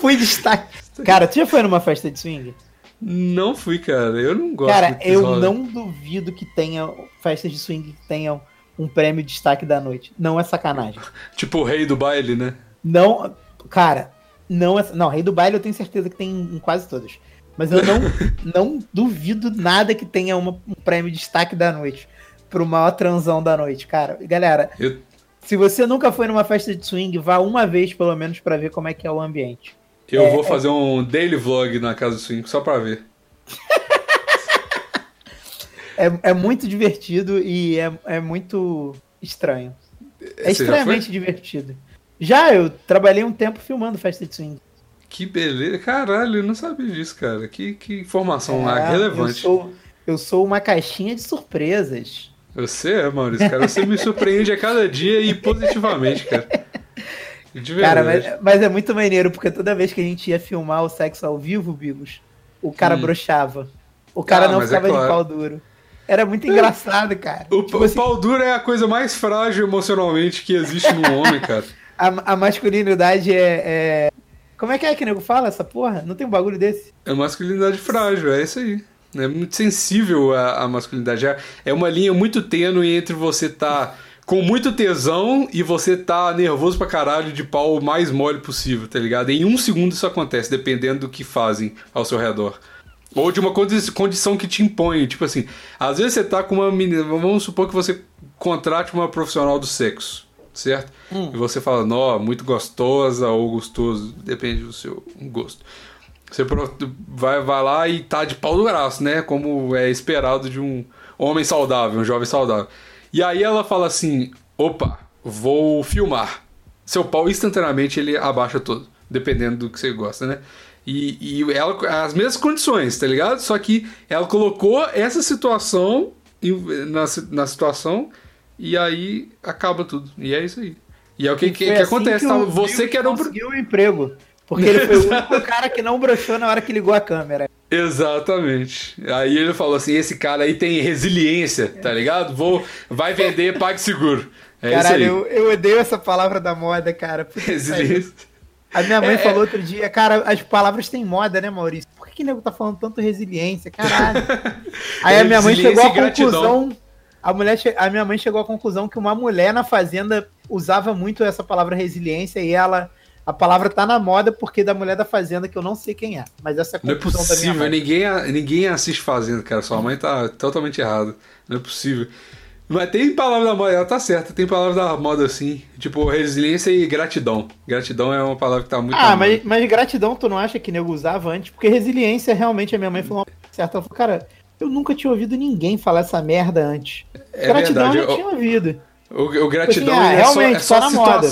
Eu fui destaque. Cara, tu já foi numa festa de swing? não fui, cara, eu não gosto Cara, eu não duvido que tenha festas de swing que tenham um prêmio de destaque da noite. Não é sacanagem. Tipo o rei do baile, né? Não, cara, não é. Não, Rei do Baile eu tenho certeza que tem em quase todas. Mas eu não, não duvido nada que tenha uma- um prêmio de destaque da noite. Pro maior transão da noite, cara. Galera, Eu, se você nunca foi numa festa de swing, vá uma vez pelo menos pra ver como é que é o ambiente. Eu É, vou é- fazer um daily vlog na casa do swing só pra ver. É, é muito divertido e é, é muito estranho. É Você já extremamente divertido. Já, eu trabalhei um tempo filmando festa de swing. Que beleza. Caralho, eu não sabia disso, cara. Que, que informação É, relevante. Eu sou, eu sou uma caixinha de surpresas. Você é, Maurício, cara. Você me surpreende a cada dia e positivamente, cara. De Cara, mas, mas é muito maneiro, porque toda vez que a gente ia filmar o sexo ao vivo, Bigos, o cara Hum. broxava. O cara Ah, não é ficava de claro. pau duro. Era muito engraçado, cara. O, Tipo o assim, pau duro é a coisa mais frágil emocionalmente que existe no homem, cara. a, a masculinidade é, é- Como é que é que o nego fala essa porra? Não tem um bagulho desse? É masculinidade frágil, é isso aí. É muito sensível a, a masculinidade. É, é uma linha muito tênue entre você tá com muito tesão e você tá nervoso pra caralho de pau o mais mole possível, tá ligado? Em um segundo isso acontece, dependendo do que fazem ao seu redor. Ou de uma condi- condição que te impõe. Tipo assim, às vezes você tá com uma menina. Vamos supor que você contrate uma profissional do sexo, certo? E você fala, nó, muito gostosa ou gostoso, depende do seu gosto. Você vai, vai lá e tá de pau do braço, né? Como é esperado de um homem saudável, um jovem saudável. E aí ela fala assim: opa, vou filmar. Seu pau instantaneamente ele abaixa todo, dependendo do que você gosta, né? E, e ela, as mesmas condições, tá ligado? Só que ela colocou essa situação na, na situação e aí acaba tudo. E é isso aí. E é o que, que, que assim acontece, o tá? Você que era um. conseguiu o emprego. Porque ele foi o único cara que não broxou na hora que ligou a câmera. Exatamente. Aí ele falou assim: esse cara aí tem resiliência, tá ligado? Vou, vai vender, pague seguro. É Caralho, eu, eu odeio essa palavra da moda, cara. Resiliência. A minha mãe É, falou outro dia, cara, as palavras têm moda, né, Maurício? Por que, que nego tá falando tanto resiliência? Caralho. Aí a minha mãe chegou à conclusão. A, mulher, a minha mãe chegou à conclusão que uma mulher na fazenda usava muito essa palavra resiliência e ela. A palavra tá na moda porque da mulher da fazenda, que eu não sei quem é. Mas essa é a Não é conclusão da minha possível, ninguém, ninguém assiste Fazenda, cara. Sua mãe tá totalmente errada. Não é possível. Mas tem palavra da moda, ela tá certa, tem palavra da moda assim. Tipo, resiliência e gratidão. Gratidão é uma palavra que tá muito. Ah, mas, mas gratidão tu não acha que nego usava antes? Porque resiliência, realmente, a minha mãe falou uma coisa certa. Ela falou, cara, eu nunca tinha ouvido ninguém falar essa merda antes. É gratidão verdade, eu já tinha ouvido. O, o gratidão Assim, ah, é, só, é só a na moda.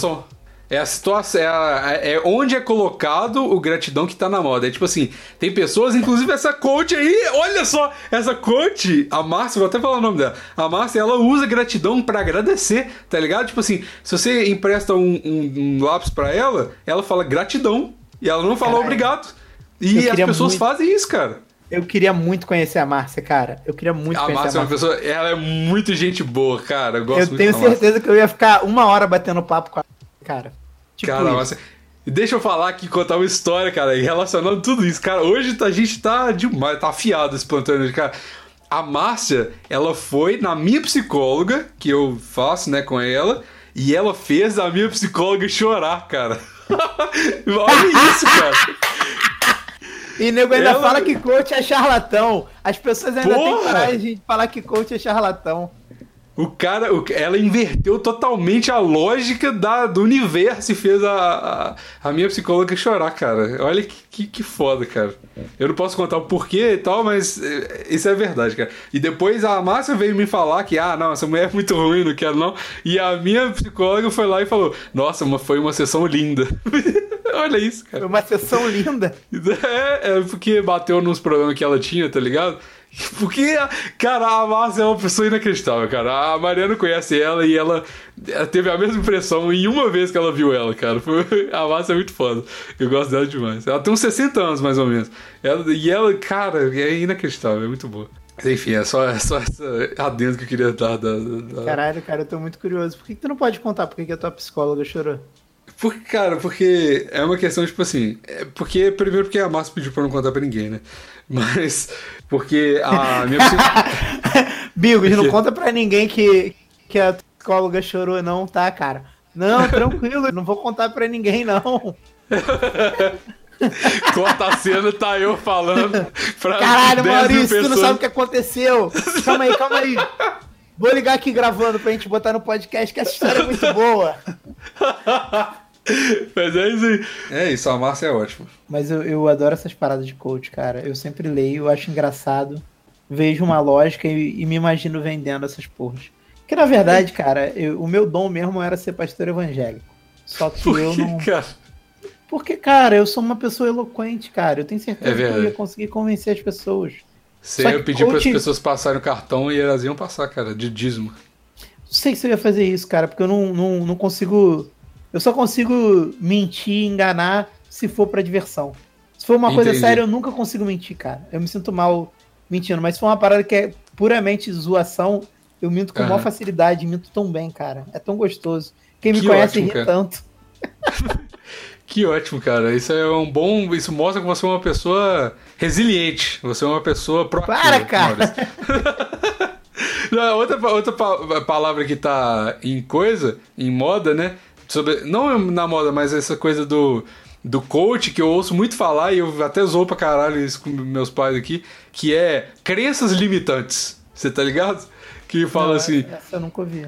É a situação, é, a- é onde é colocado o gratidão que tá na moda. É tipo assim, tem pessoas, inclusive essa coach aí, olha só, essa coach, a Márcia, vou até falar o nome dela. A Márcia, ela usa gratidão pra agradecer, tá ligado? Tipo assim, se você empresta um, um- um lápis pra ela, ela fala gratidão. E ela não fala Caralho. obrigado. E as pessoas muito- fazem isso, cara. Eu queria muito conhecer a Márcia, cara. Eu queria muito A conhecer Márcia é a uma Márcia. pessoa, ela é muito gente boa, cara. Eu gosto Eu tenho Márcia. certeza que eu ia ficar uma hora batendo papo com a cara. Tipo Cara, mas deixa eu falar aqui, contar uma história, cara, e relacionando tudo isso. Cara, hoje a gente tá demais, tá afiado esse plantão cara. A Márcia, ela foi na minha psicóloga, que eu faço, né, com ela, e ela fez a minha psicóloga chorar, cara. Olha isso, cara. E nego ainda Ela- fala que coach é charlatão. As pessoas ainda têm Porra! coragem de falar que coach é charlatão. O cara, ela inverteu totalmente a lógica da, do universo e fez a, a, a minha psicóloga chorar, cara. Olha que, que, que foda, cara. Eu não posso contar o porquê e tal, mas é, isso é verdade, cara. E depois a Márcia veio me falar que, ah, não, essa mulher é muito ruim, não quero não. E a minha psicóloga foi lá e falou: Nossa, mas foi uma sessão linda. Olha isso, cara. Foi uma sessão linda. É, é porque bateu nos problemas que ela tinha, tá ligado? Porque, cara, a Márcia é uma pessoa inacreditável, cara. A Mariana conhece ela e ela, teve a mesma impressão em uma vez que ela viu ela, cara. A Márcia é muito foda. Eu gosto dela demais. Ela tem uns 60 anos, mais ou menos. Ela- e ela, cara, é inacreditável, é muito boa. Enfim, é só, é só essa adendo que eu queria dar. Da, da- Caralho, cara, eu tô muito curioso. Por que, que tu não pode contar por que, que a tua psicóloga chorou? Porque, cara, porque é uma questão, tipo assim. É porque, primeiro, porque a Márcia pediu pra eu não contar pra ninguém, né? Mas, porque a minha psicóloga. Bigos, não conta pra ninguém que, que a psicóloga chorou, não, tá, cara? Não, tranquilo, não vou contar pra ninguém, não. Corta a cena, tá eu falando pra Caralho, 10 mil Maurício, tu não pessoas. sabe o que aconteceu. Calma aí, calma aí. Vou ligar aqui gravando pra gente botar no podcast, que essa história é muito boa. Mas é isso aí. É isso, a Márcia é ótima. Mas eu, eu adoro essas paradas de coach, cara. Eu sempre leio, eu acho engraçado, vejo uma lógica e, e me imagino vendendo essas porras. Que na verdade, cara, eu- o meu dom mesmo era ser pastor evangélico. Só que Por eu que, não. cara? Porque, cara, eu sou uma pessoa eloquente, cara. Eu tenho certeza É que eu ia conseguir convencer as pessoas. Você ia que pedir para as pessoas passarem o cartão e elas iam passar, cara, de dízimo. Não sei se eu ia fazer isso, cara, porque eu não, não, não consigo. Eu só consigo mentir, enganar se for pra diversão. Se for uma coisa Entendi. séria, eu nunca consigo mentir, cara. Eu me sinto mal mentindo. Mas se for uma parada que é puramente zoação, eu minto com Aham. maior facilidade, minto tão bem, cara. É tão gostoso. Quem me Que conhece ótimo, ri cara. tanto. Que ótimo, cara. Isso é um bom. Isso mostra que você é uma pessoa resiliente. Você é uma pessoa proativa. Para, cara. Não, outra, outra pa- palavra que tá em coisa, em moda, né? Sobre, não na moda, mas essa coisa do, do coach que eu ouço muito falar e eu até zoo pra caralho isso com meus pais aqui, que é crenças limitantes. Você tá ligado? Que fala Não, assim. Essa eu nunca ouvi.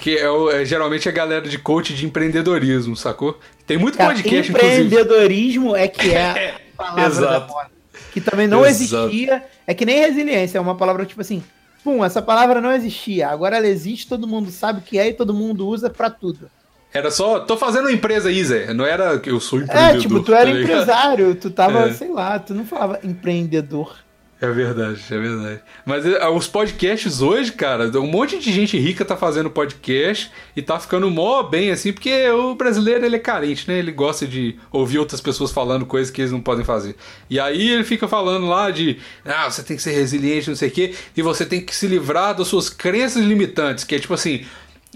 Que é, é geralmente a galera de coach de empreendedorismo, sacou? Tem muito Cara, podcast, inclusive. empreendedorismo é que é a palavra da Exato. moda. Que também não Exato. existia. É que nem resiliência, é uma palavra tipo assim. Pum, essa palavra não existia. Agora ela existe, todo mundo sabe o que é e todo mundo usa pra tudo. Era só, tô fazendo uma empresa aí, Zé. Não era que eu sou empreendedor. É, tipo, tu era tá empresário, tu tava, É. sei lá, tu não falava empreendedor. É verdade, é verdade. Mas é, os podcasts hoje, cara, um monte de gente rica tá fazendo podcast e tá ficando mó bem, assim, porque o brasileiro ele é carente, né? Ele gosta de ouvir outras pessoas falando coisas que eles não podem fazer. E aí ele fica falando lá de, ah, você tem que ser resiliente, não sei o quê, e você tem que se livrar das suas crenças limitantes, que é tipo assim.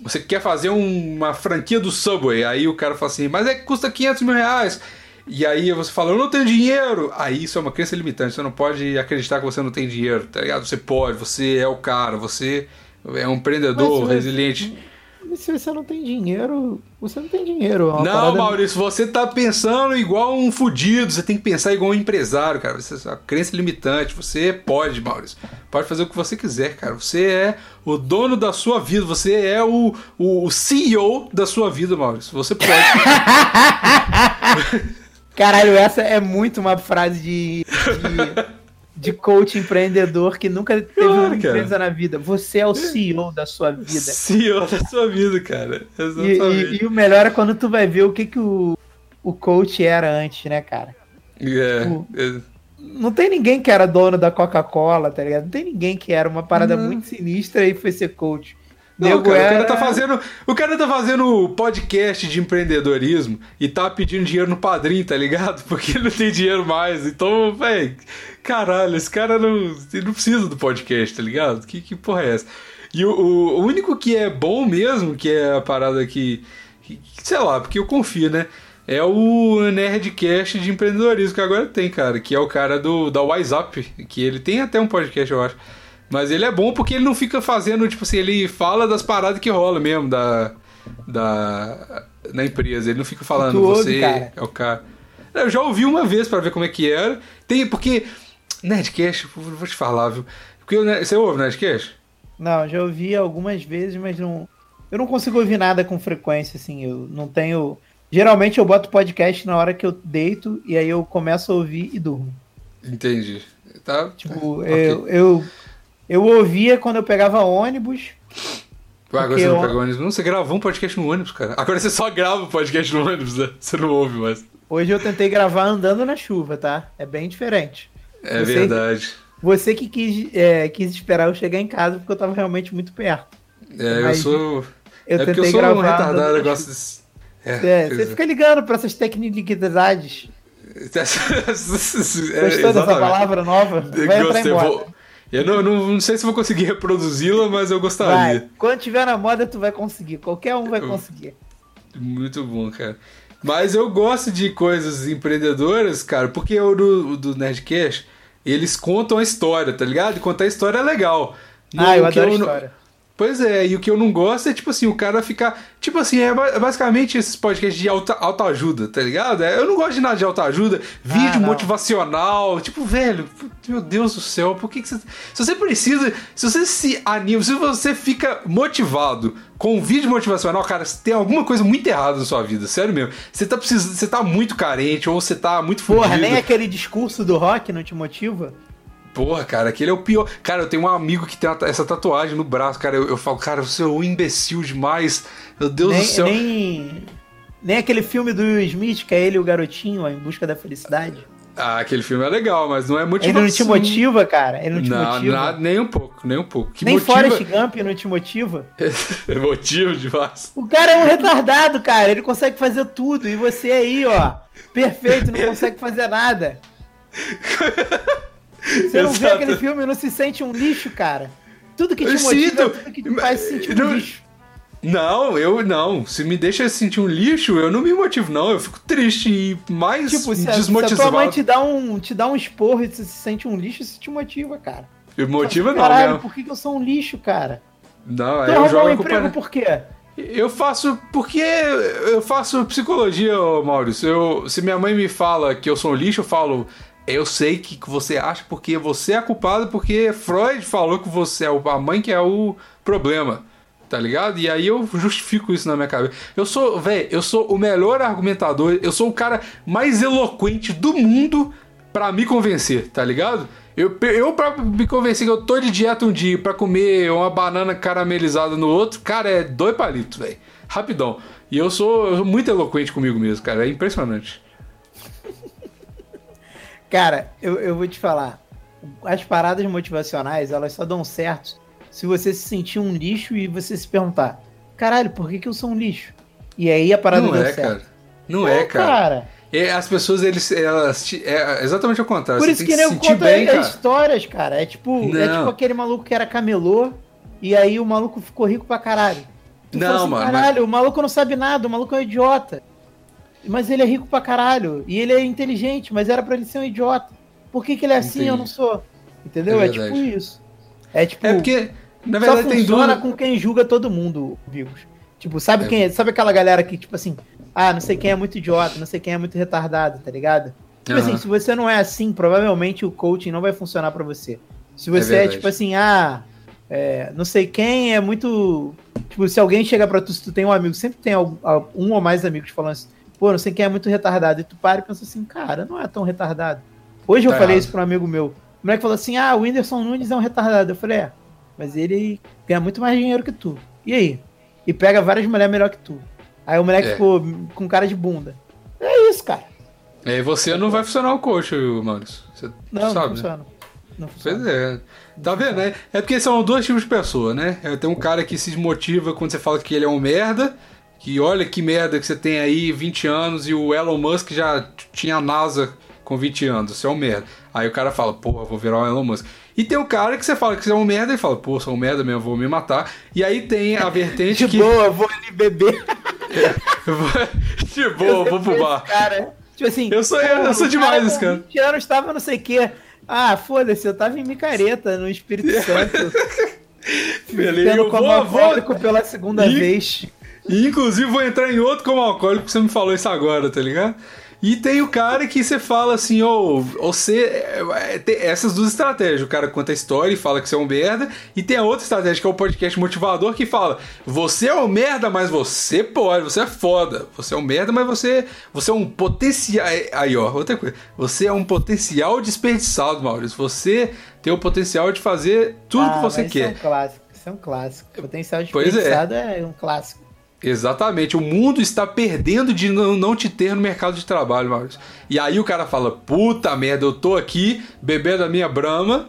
Você quer fazer um- uma franquia do Subway, aí o cara fala assim, mas é que custa 500 mil reais. E aí você fala, eu não tenho dinheiro. Aí isso é uma crença limitante. Você não pode acreditar que você não tem dinheiro, tá ligado? Você pode, você é o cara, você é um empreendedor Mas, mas- resiliente. Mas se você não tem dinheiro, você não tem dinheiro. é Não, parada- Maurício, você tá pensando igual um fudido, você tem que pensar igual um empresário, cara. Você é uma crença limitante. Você pode, Maurício. Pode fazer o que você quiser, cara. Você é o dono da sua vida, você é o, o, o CEO da sua vida, Maurício. Você pode. Caralho, essa é muito uma frase de, de, de coach empreendedor que nunca teve uma cara. empresa na vida. Você é o CEO da sua vida. CEO da sua vida, cara. E, Exatamente. e- e o melhor é quando tu vai ver o que, que o, o coach era antes, né, cara? É, Tipo, é. Não tem ninguém que era dono da Coca-Cola, tá ligado? Não tem ninguém que era uma parada Não. muito sinistra e foi ser coach. Não, cara, o cara era- tá fazendo. O cara tá fazendo podcast de empreendedorismo e tá pedindo dinheiro no padrinho, tá ligado? Porque ele não tem dinheiro mais. Então, velho, caralho, esse cara não, não precisa do podcast, tá ligado? Que, que porra é essa? E o, o- o único que é bom mesmo, que é a parada que, que- Sei lá, porque eu confio, né? É o Nerdcast de empreendedorismo que agora tem, cara. Que é o cara do da WhatsApp. Que ele tem até um podcast, eu acho. Mas ele é bom porque ele não fica fazendo, tipo assim, ele fala das paradas que rola mesmo, da. da. na empresa. Ele não fica falando, ouve, você cara? é o cara. Eu já ouvi uma vez pra ver como é que era. Tem, porque. Nerdcast, vou te falar, viu? Porque Nerd- você ouve Nerdcast? Não, já ouvi algumas vezes, mas não. Eu não consigo ouvir nada com frequência, assim. Eu não tenho. Geralmente eu boto podcast na hora que eu deito e aí eu começo a ouvir e durmo. Entendi. Tá? Tipo, eu, eu, eu ouvia quando eu pegava ônibus. Ué, agora você não eu- pegou ônibus. Não, você gravou um podcast no ônibus, cara. Agora você só grava o podcast no ônibus, né? Você não ouve mais. Hoje eu tentei gravar andando na chuva, tá? É bem diferente. É Você- verdade. Você que quis, é, quis esperar eu chegar em casa porque eu tava realmente muito perto. É, eu Mas sou. Eu é porque eu tentei sou um gravar. retardado, andando eu gosto desse. É, pois você fica ligando pra essas tecnicidades. É, Gostou dessa palavra nova? Vai Gostei. Vou... Eu não, não, não sei se vou conseguir reproduzi-la, mas eu gostaria. Vai. Quando tiver na moda, tu vai conseguir. Qualquer um vai conseguir. Muito bom, cara. Mas eu gosto de coisas empreendedoras, cara, porque o do, do Nerdcast, eles contam a história, tá ligado? E contar a história é legal. Ah, eu adoro não- história. Pois é, e o que eu não gosto é, tipo assim, o cara ficar. Tipo assim, é ba- basicamente esses podcasts de alta, autoajuda, tá ligado? É, Eu não gosto de nada de autoajuda, vídeo não. motivacional. Tipo, velho, meu Deus do céu, por que, que você. Se você precisa. Se você se anima, se você fica motivado com um vídeo motivacional, cara, tem alguma coisa muito errada na sua vida, sério mesmo. Você tá precisando. Você tá muito carente, ou você tá muito Porra, nem aquele discurso do rock não te motiva? Porra, cara, aquele é o pior. Cara, eu tenho um amigo que tem essa tatuagem no braço, cara. Eu, eu falo, cara, você é um imbecil demais. Meu Deus Nem, do céu. nem, nem aquele filme do Will Smith, que é ele e o garotinho, ó, Em Busca da Felicidade. Ah, aquele filme é legal, mas não é motivação. Ele não te motiva, cara? Ele não te Não, motiva? nada, nem um pouco, nem um pouco. Que nem motiva... Forrest Gump não te motiva? é motivo demais. O cara é um retardado, cara. Ele consegue fazer tudo. E você aí, ó, perfeito, não consegue fazer nada. Você não vê aquele filme e não se sente um lixo, cara. Tudo que te Eu motiva, sinto. tudo que te faz se sentir um Não- lixo. Não, eu não. Se me deixa sentir um lixo, eu não me motivo, não. Eu fico triste e mais Tipo, se a, se a desmotivado. tua mãe te dá, um, te dá um esporro e você se sente um lixo, isso te motiva, cara. Me motiva não, Caralho, mesmo. por que, eu sou um lixo, cara? Não, aí eu jogo um a culpa... emprego por quê? Eu faço porque eu faço psicologia, Maurício. Eu, se minha mãe me fala que eu sou um lixo, eu falo, eu sei que você acha porque você é culpado porque Freud falou que você é a mãe que é o problema. Tá ligado? E aí eu justifico isso na minha cabeça. Eu sou, velho, eu sou o melhor argumentador, eu sou o cara mais eloquente do mundo pra me convencer, tá ligado? Eu, eu pra me convencer que eu tô de dieta um dia pra comer uma banana caramelizada no outro, cara, é dois palitos, velho. Rapidão. E eu sou, eu sou muito eloquente comigo mesmo, cara. É impressionante. Cara, eu, eu vou te falar. As paradas motivacionais, elas só dão certo se você se sentir um lixo e você se perguntar: caralho, por que, que eu sou um lixo? E aí a parada Não é, certo. cara. Não é, cara. cara. É, as pessoas, eles, elas, é exatamente ao contrário. Por Você isso que nem sentir conta bem, cara. histórias, cara. É tipo, é tipo aquele maluco que era camelô e aí o maluco ficou rico pra caralho. Tu Não, assim, mano, Caralho, o maluco não sabe nada, o maluco é um idiota. Mas ele é rico pra caralho. E ele é inteligente, mas era pra ele ser um idiota. Por que, que ele é assim e eu não Entendi. sou? Entendeu? É É, tipo isso. É tipo. É porque, na só verdade, tem funciona duas. com quem julga todo mundo, Bigos. Tipo, sabe É. quem é? Sabe aquela galera que, tipo assim, ah, não sei quem é muito idiota, não sei quem é muito retardado, tá ligado? Tipo Aham. assim, se você não é assim, provavelmente o coaching não vai funcionar pra você. Se você é, verdade. tipo assim, ah, é, não sei quem é muito. Tipo, se alguém chega pra tu, se tu tem um amigo, sempre tem um ou mais amigos falando assim, pô, não sei quem é muito retardado. E tu para e pensa assim, cara, não é tão retardado. Hoje eu Tá falei errado. isso pra um amigo meu. O moleque falou assim, ah, o Whindersson Nunes é um retardado. Eu falei, é, mas ele ganha muito mais dinheiro que tu. E aí? E pega várias mulheres melhor que tu. Aí o moleque É. ficou com cara de bunda. É isso, cara. É, você não vai funcionar o coach, Maurício. Você Não, não sabe, né? funciona. Não funciona. Pois é. Tá vendo, né? É porque são dois tipos de pessoa, né? É, Tem um cara que se desmotiva quando você fala que ele é um merda, que olha que merda que você tem aí 20 anos e o Elon Musk já tinha a NASA com 20 anos, você é um merda. Aí o cara fala, porra, vou virar o Elon Musk. E tem o cara que você fala que você é um merda e fala, pô, sou um merda mesmo, vou me matar. E aí tem a vertente De que. boa, eu vou ali beber. de boa, vou pro bar. Cara, tipo assim. Eu sou- eu- eu sou demais esse com cara. 20 anos tava não sei o quê. Ah, foda-se, eu tava em micareta no Espírito Santo. Beleza, eu vou, vou, pela segunda E- vez. E inclusive vou entrar em outro como alcoólico, porque você me falou isso agora, tá ligado? E tem o cara que você fala assim, ô, você. é, tem essas duas estratégias. O cara conta a história e fala que você é um merda. E tem a outra estratégia, que é o podcast motivador, que fala: você é um merda, mas você pode, você é foda. Você é um merda, mas você, você é um potencial. Aí, ó, outra coisa. Você é um potencial desperdiçado, Maurício. Você tem o potencial de fazer tudo Ah, que você quer. Isso é um clássico. Isso é um clássico. Potencial é. desperdiçado é. um clássico. Exatamente. O mundo está perdendo de não, te ter no mercado de trabalho, Maurício. E aí o cara fala: puta merda, eu tô aqui bebendo a minha brama,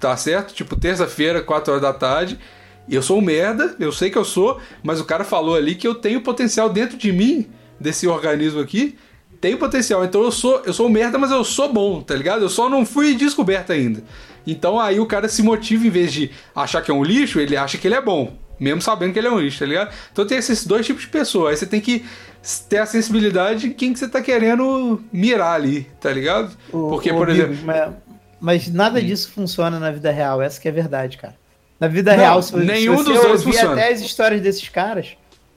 tá certo? Tipo, terça-feira, 4 horas da tarde. Eu sou um merda, eu sei que eu sou, mas o cara falou ali que eu tenho potencial dentro de mim, desse organismo aqui. Tem potencial, então eu sou, eu sou um merda, mas eu sou bom, tá ligado? Eu só não fui descoberto ainda. Então aí o cara se motiva, em vez de achar que é um lixo, ele acha que ele é bom. Mesmo sabendo que ele é um lixo, tá ligado? Então tem esses dois tipos de pessoa. Aí você tem que ter a sensibilidade de quem que você tá querendo mirar ali, tá ligado? O- Porque, o por Bigo, exemplo. Mas, mas nada disso funciona na vida real, essa que é a verdade, cara. Na vida Não, real, se, você- nenhum se você dos dois ouvir funciona. até as histórias desses caras,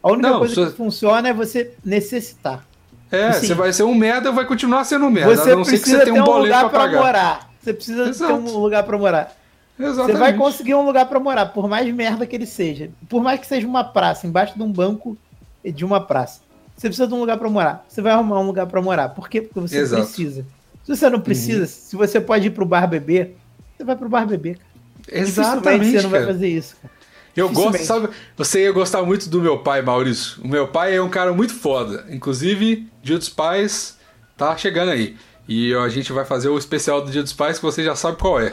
a única Não, coisa se- que funciona é você necessitar. É, assim, você vai ser um merda vai continuar sendo um merda. você a não ser que precisa você tenha ter um um boleto lugar pra pra morar. Você precisa ter Exato. um lugar pra morar. Exatamente. Você vai conseguir um lugar pra morar, por mais merda que ele seja. Por mais que seja uma praça, embaixo de um banco de uma praça. Você precisa de um lugar pra morar. Você vai arrumar um lugar pra morar. Por quê? Porque você Exato. precisa. Se você não precisa, se você pode ir pro bar beber, você vai pro bar beber, cara. Exatamente. você não vai fazer isso, cara. Eu gosto, sabe? Você ia gostar muito do meu pai, Maurício. O meu pai é um cara muito foda. Inclusive, Dia dos Pais tá chegando aí. E a gente vai fazer o especial do Dia dos Pais que você já sabe qual é.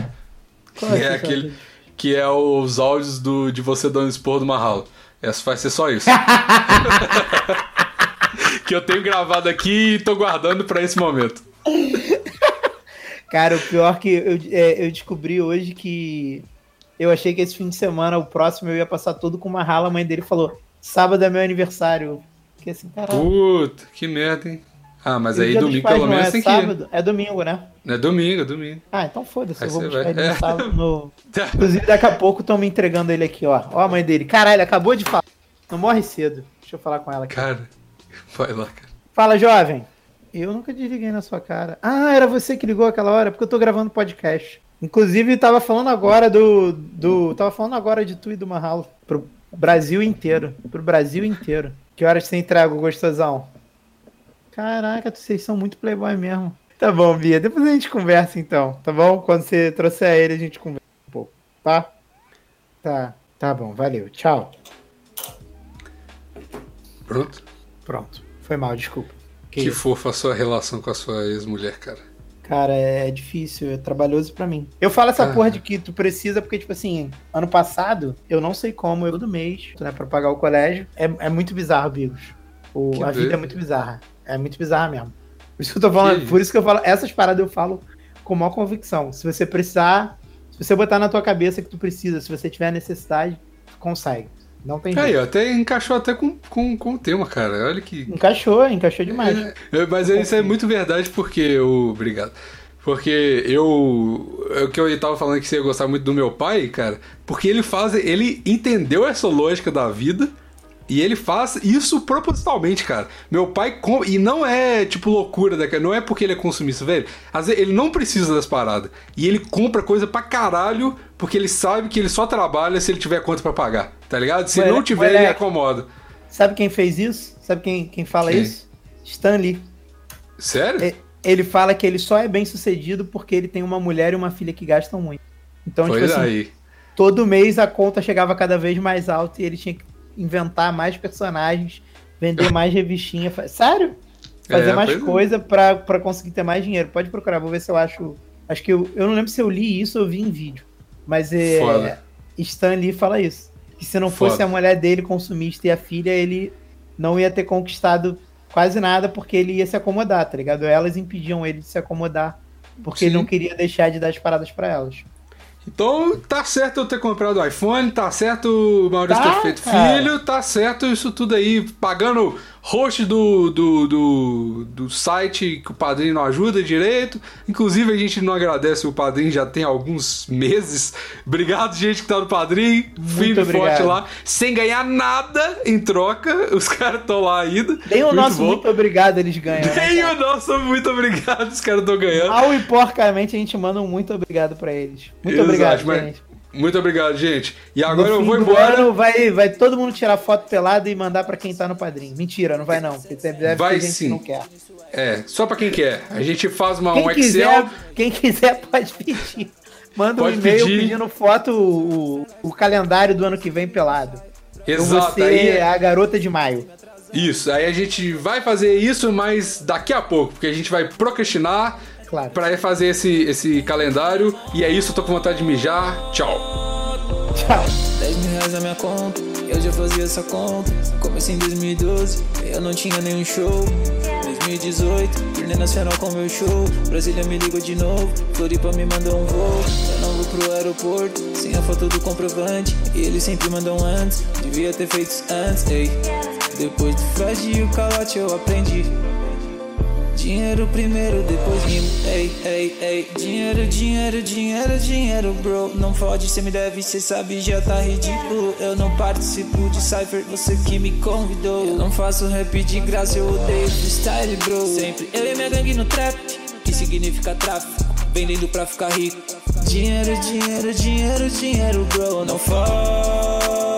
Qual que é é aquele que é os áudios do, de você dando expor do Marralo. Essa vai ser só isso. que eu tenho gravado aqui e tô guardando pra esse momento. Cara, o pior que eu, é, eu descobri hoje que eu achei que esse fim de semana, o próximo, eu ia passar todo com uma rala. A mãe dele falou: sábado é meu aniversário. Fiquei assim, caralho. Puta, que merda, hein? Ah, mas E aí domingo pelo menos é tem que sábado? É domingo, né? É domingo, é domingo. Ah, então foda-se, eu vou buscar vai. ele É. no sábado. No... Inclusive, daqui a pouco estão me entregando ele aqui, ó. Ó a mãe dele. Caralho, acabou de falar. Não morre cedo. Deixa eu falar com ela aqui. Cara, vai lá, cara. Fala, jovem. Eu nunca desliguei na sua cara. Ah, era você que ligou aquela hora, porque eu tô gravando podcast. Inclusive, tava falando agora do. do tava falando agora de tu e do Mahalo. Pro Brasil inteiro. Pro Brasil inteiro. Que horas você entrega, gostosão? Caraca, vocês são muito playboy mesmo. Tá bom, Bia. Depois a gente conversa então, tá bom? Quando você trouxer ele, a gente conversa um pouco, tá? Tá, tá bom, valeu. Tchau. Pronto. Pronto. Foi mal, desculpa. Que, Que- fofa a sua relação com a sua ex-mulher, cara. Cara, é difícil, é trabalhoso pra mim. Eu falo essa Ah. porra de que tu precisa, porque, tipo assim, ano passado, eu não sei como, eu todo mês, né, pra pagar o colégio. É, é muito bizarro, Bigos. O, Que a vida doido. é muito bizarra. É muito bizarra mesmo. Por isso que eu tô falando, Que por isso que eu falo, essas paradas eu falo com maior convicção. Se você precisar, se você botar na tua cabeça que tu precisa, se você tiver necessidade, consegue. Não tem Aí, jeito. até encaixou até com, com, com o tema, cara. Olha que. Encaixou, encaixou demais. É, Mas isso é muito verdade porque eu. Obrigado. Porque eu. É o que eu tava falando que você ia gostar muito do meu pai, cara. Porque ele faz. Ele entendeu essa lógica da vida. E ele faz isso propositalmente, cara. Meu pai. Com... E não é tipo loucura, né, cara? Não é porque ele é consumista, velho. Às vezes ele não precisa das paradas. E ele compra coisa pra caralho. Porque ele sabe que ele só trabalha se ele tiver conta pra pagar. Tá ligado? Se Moleque, não tiver, ele moleque. acomoda. Sabe quem fez isso? Sabe quem, quem fala Quem? isso? Stan Lee. Sério? É, Ele fala que ele só é bem sucedido porque ele tem uma mulher e uma filha que gastam muito. Então, pois tipo assim, aí. todo mês a conta chegava cada vez mais alta e ele tinha que inventar mais personagens, vender mais revistinha. Sério? Fazer É, mais pois é. coisa pra, pra conseguir ter mais dinheiro. Pode procurar, vou ver se eu acho. Acho que eu, eu não lembro se eu li isso ou vi em vídeo. Mas é. Foda. Stan Lee fala isso. Que se não fosse Foda. a mulher dele consumista e a filha, ele não ia ter conquistado quase nada porque ele ia se acomodar, tá ligado? Elas impediam ele de se acomodar porque ele Sim. não queria deixar de dar as paradas pra elas. Então, tá certo eu ter comprado o iPhone, tá certo o Maurício Tá, ter feito filho, tá certo isso tudo aí, pagando host do, do, do, do site que o padrinho não ajuda direito. Inclusive, a gente não agradece o padrinho já tem alguns meses. Obrigado, gente que tá no padrinho. E forte lá. Sem ganhar nada em troca. Os caras estão lá ainda. Nem o Muito nosso bom. muito obrigado eles ganham. né, Nem cara? o nosso muito obrigado. Os caras estão ganhando. Mal e porcamente a gente manda um muito obrigado pra eles. Muito Exato, obrigado, mas- gente. Muito obrigado, gente. E agora eu vou embora. vai, vai todo mundo tirar foto pelada e mandar pra quem tá no padrinho. Mentira, não vai não. Deve Vai sim. que não quer. É, só pra quem quer. A gente faz uma, Quem um Excel. quiser, quem quiser pode pedir. Manda Pode um e-mail pedir. pedindo foto, o, o calendário do ano que vem pelado. Então Exato. você Aí, é a garota de maio. isso. Aí a gente vai fazer isso, mas daqui a pouco, porque a gente vai procrastinar Claro. pra ir fazer esse, esse calendário. E é isso, tô com vontade de mijar. Tchau. Tchau. 10 mil reais na minha conta, eu já fazia essa conta. Comecei em 2012, eu não tinha nenhum show. 2018, turnê nacional com meu show. Brasília me ligou de novo, Floripa me mandou um voo. Eu não vou pro aeroporto, sem a foto do comprovante. E eles sempre mandam antes, devia ter feito antes, ei. Depois do Fred e o calote eu aprendi. Dinheiro primeiro, depois rimo. Ei, ei, ei. Dinheiro, dinheiro, dinheiro, dinheiro, bro. Não fode, cê me deve, cê sabe, já tá ridículo. Eu não participo de Cypher, você que me convidou. Eu não faço rap de graça, eu odeio freestyle, bro. Sempre eu e minha gangue no trap, que significa tráfico. Vendendo pra ficar rico. Dinheiro, dinheiro, dinheiro, dinheiro, bro. Não fode.